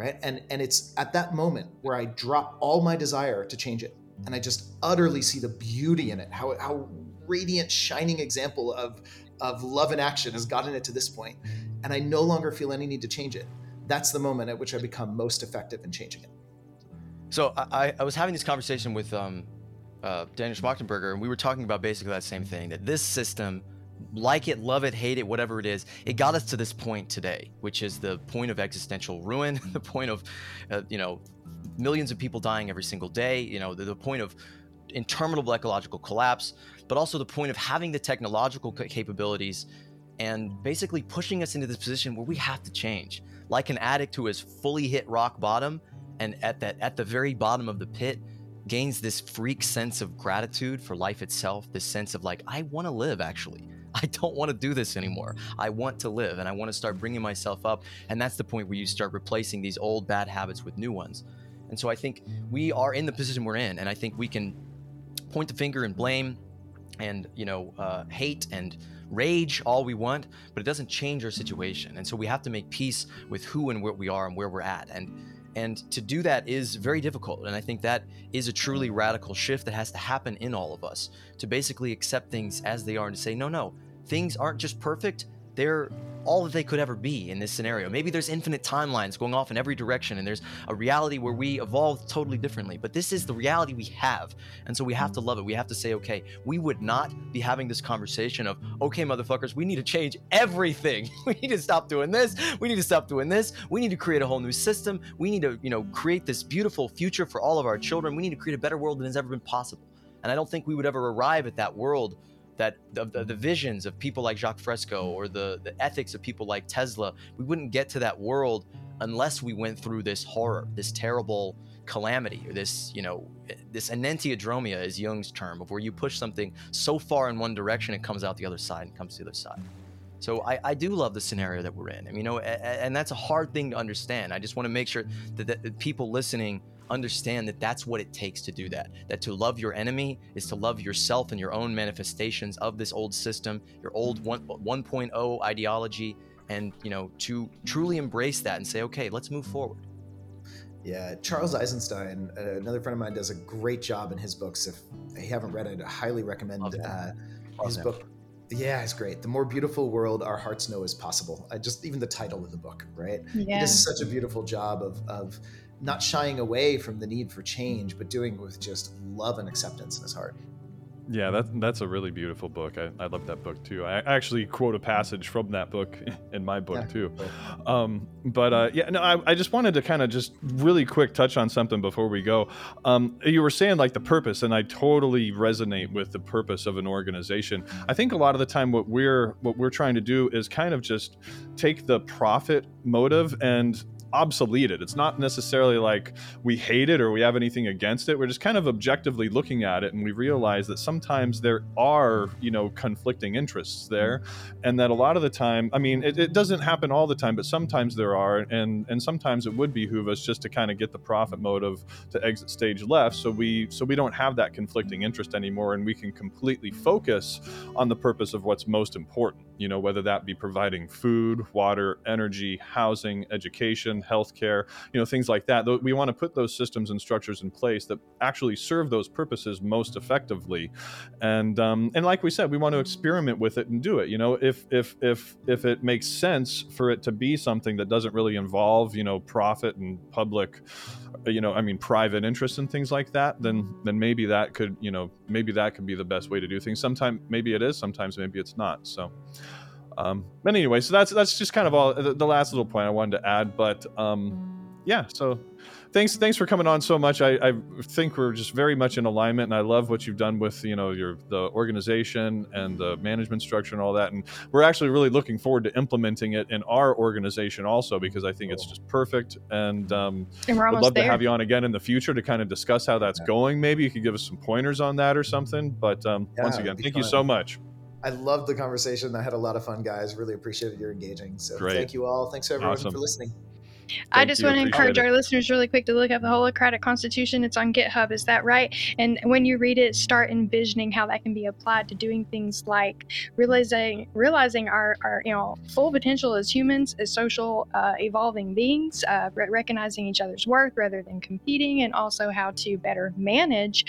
Right. And and it's at that moment where I drop all my desire to change it. And I just utterly see the beauty in it, how how radiant, shining example of of love and action has gotten it to this point, and I no longer feel any need to change it. That's the moment at which I become most effective in changing it. So I, I was having this conversation with um, uh, Daniel Schmachtenberger, and we were talking about basically that same thing that this system, like it, love it, hate it, whatever it is, it got us to this point today, which is the point of existential ruin, the point of, uh, you know, millions of people dying every single day, you know, the, the point of interminable ecological collapse, but also the point of having the technological capabilities and basically pushing us into this position where we have to change. Like an addict who has fully hit rock bottom and at that at the very bottom of the pit gains this freak sense of gratitude for life itself this sense of like i want to live actually i don't want to do this anymore. I want to live and i want to start bringing myself up and that's the point where you start replacing these old bad habits with new ones. And so i think we are in the position we're in and i think we can point the finger and blame and you know uh, hate and rage all we want but it doesn't change our situation. And so we have to make peace with who and where we are and where we're at. And and to do that is very difficult. And I think that is a truly radical shift that has to happen in all of us to basically accept things as they are and to say, no, no, things aren't just perfect they're all that they could ever be in this scenario. Maybe there's infinite timelines going off in every direction, and there's a reality where we evolve totally differently. But this is the reality we have. And so we have to love it. We have to say, okay, we would not be having this conversation of, okay, motherfuckers, we need to change everything. we need to stop doing this. We need to stop doing this. We need to create a whole new system. We need to, you know, create this beautiful future for all of our children. We need to create a better world than has ever been possible. And I don't think we would ever arrive at that world that the, the, the, visions of people like Jacques Fresco or the, the ethics of people like Tesla, we wouldn't get to that world unless we went through this horror, this terrible calamity, or this, you know, this enantiodromia is Jung's term of where you push something so far in one direction, it comes out the other side and comes to the other side. So I, I do love the scenario that we're in. I mean, you know, and, and that's a hard thing to understand. I just want to make sure that, that people listening understand that that's what it takes to do that. That to love your enemy is to love yourself and your own manifestations of this old system, your old 1, 1.0 ideology, and you know to truly embrace that and say, okay, let's move forward. Yeah, Charles Eisenstein, uh, another friend of mine, does a great job in his books. If you haven't read it, I highly recommend uh, his book. Yeah, it's great. The more beautiful world our hearts know is possible. I just even the title of the book, right? Yeah. He does such a beautiful job of of not shying away from the need for change, but doing it with just love and acceptance in his heart. Yeah, that, that's a really beautiful book. I, I love that book too. I actually quote a passage from that book in my book yeah. too. Um, but uh, yeah, no, I, I just wanted to kind of just really quick touch on something before we go. Um, you were saying like the purpose, and I totally resonate with the purpose of an organization. I think a lot of the time what we're what we're trying to do is kind of just take the profit motive and obsolete. It's not necessarily like we hate it or we have anything against it. We're just kind of objectively looking at it and we realize that sometimes there are, you know, conflicting interests there. And that a lot of the time, I mean, it, it doesn't happen all the time, but sometimes there are. And and sometimes it would behoove us just to kind of get the profit motive to exit stage left. So we so we don't have that conflicting interest anymore and we can completely focus on the purpose of what's most important, you know, whether that be providing food, water, energy, housing, education, healthcare, you know, things like that. We want to put those systems and structures in place that actually serve those purposes most effectively. And um, and like we said, we want to experiment with it and do it. You know, if if if if it makes sense for it to be something that doesn't really involve, you know, profit and public you know i mean private interests and things like that then then maybe that could you know maybe that could be the best way to do things sometimes maybe it is sometimes maybe it's not so um, but anyway, so that's that's just kind of all the, the last little point I wanted to add. But um, yeah, so thanks thanks for coming on so much. I, I think we're just very much in alignment, and I love what you've done with you know your the organization and the management structure and all that. And we're actually really looking forward to implementing it in our organization also because I think it's just perfect. And um, and we're would love there. to have you on again in the future to kind of discuss how that's yeah. going. Maybe you could give us some pointers on that or something. But um, yeah, once again, thank fun. you so much. I loved the conversation. I had a lot of fun, guys. Really appreciated your engaging. So Great. thank you all. Thanks everyone awesome. for listening. I just want to encourage our listeners really quick to look up the Holacratic Constitution. It's on GitHub. Is that right? And when you read it, start envisioning how that can be applied to doing things like realizing realizing our, our you know full potential as humans, as social uh, evolving beings, uh, recognizing each other's worth rather than competing, and also how to better manage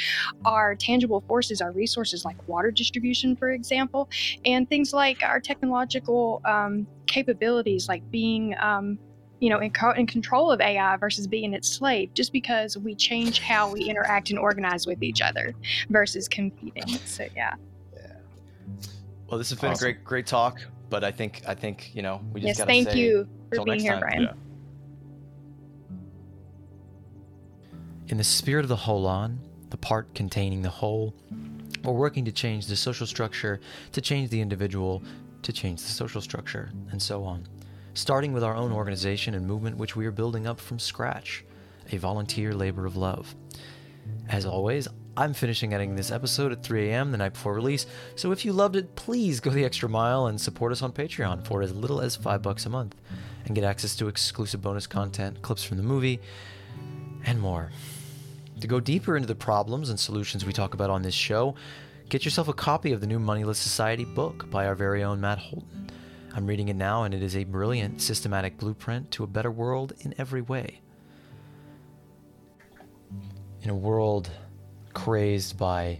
our tangible forces, our resources like water distribution, for example, and things like our technological um, capabilities, like being um, you know, in, co- in control of AI versus being its slave, just because we change how we interact and organize with each other versus competing. So yeah. Yeah. Well, this has been Awesome. a great, great talk. But I think, I think, you know, we just Yes, gotta say. Yes, thank say, you for being here, time. Brian. Yeah. In the spirit of the holon, the part containing the whole, we're working to change the social structure, to change the individual, to change the social structure, and so on. Starting with our own organization and movement, which we are building up from scratch, a volunteer labor of love. As always, I'm finishing editing this episode at 3 a.m. the night before release, so if you loved it, please go the extra mile and support us on Patreon for as little as 5 bucks a month and get access to exclusive bonus content, clips from the movie, and more. To go deeper into the problems and solutions we talk about on this show, get yourself a copy of the new Moneyless Society book by our very own Matt Holton. I'm reading it now, and it is a brilliant, systematic blueprint to a better world in every way. In a world crazed by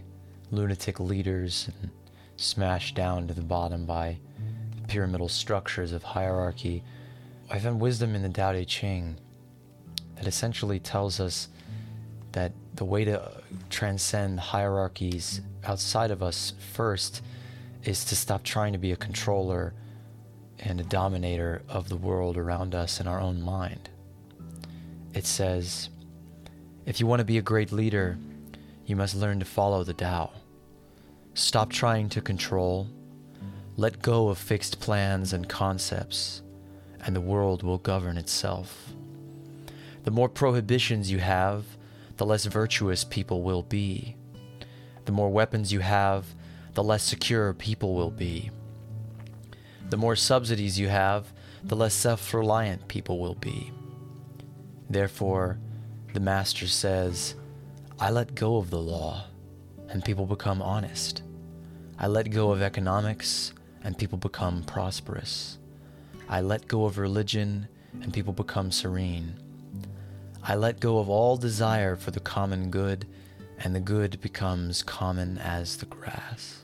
lunatic leaders and smashed down to the bottom by pyramidal structures of hierarchy, I found wisdom in the Tao Te Ching that essentially tells us that the way to transcend hierarchies outside of us first is to stop trying to be a controller and a dominator of the world around us in our own mind. It says, if you want to be a great leader, you must learn to follow the Tao. Stop trying to control. Let go of fixed plans and concepts, and the world will govern itself. The more prohibitions you have, the less virtuous people will be. The more weapons you have, the less secure people will be. The more subsidies you have, the less self reliant people will be. Therefore, the Master says, I let go of the law, and people become honest. I let go of economics, and people become prosperous. I let go of religion, and people become serene. I let go of all desire for the common good, and the good becomes common as the grass.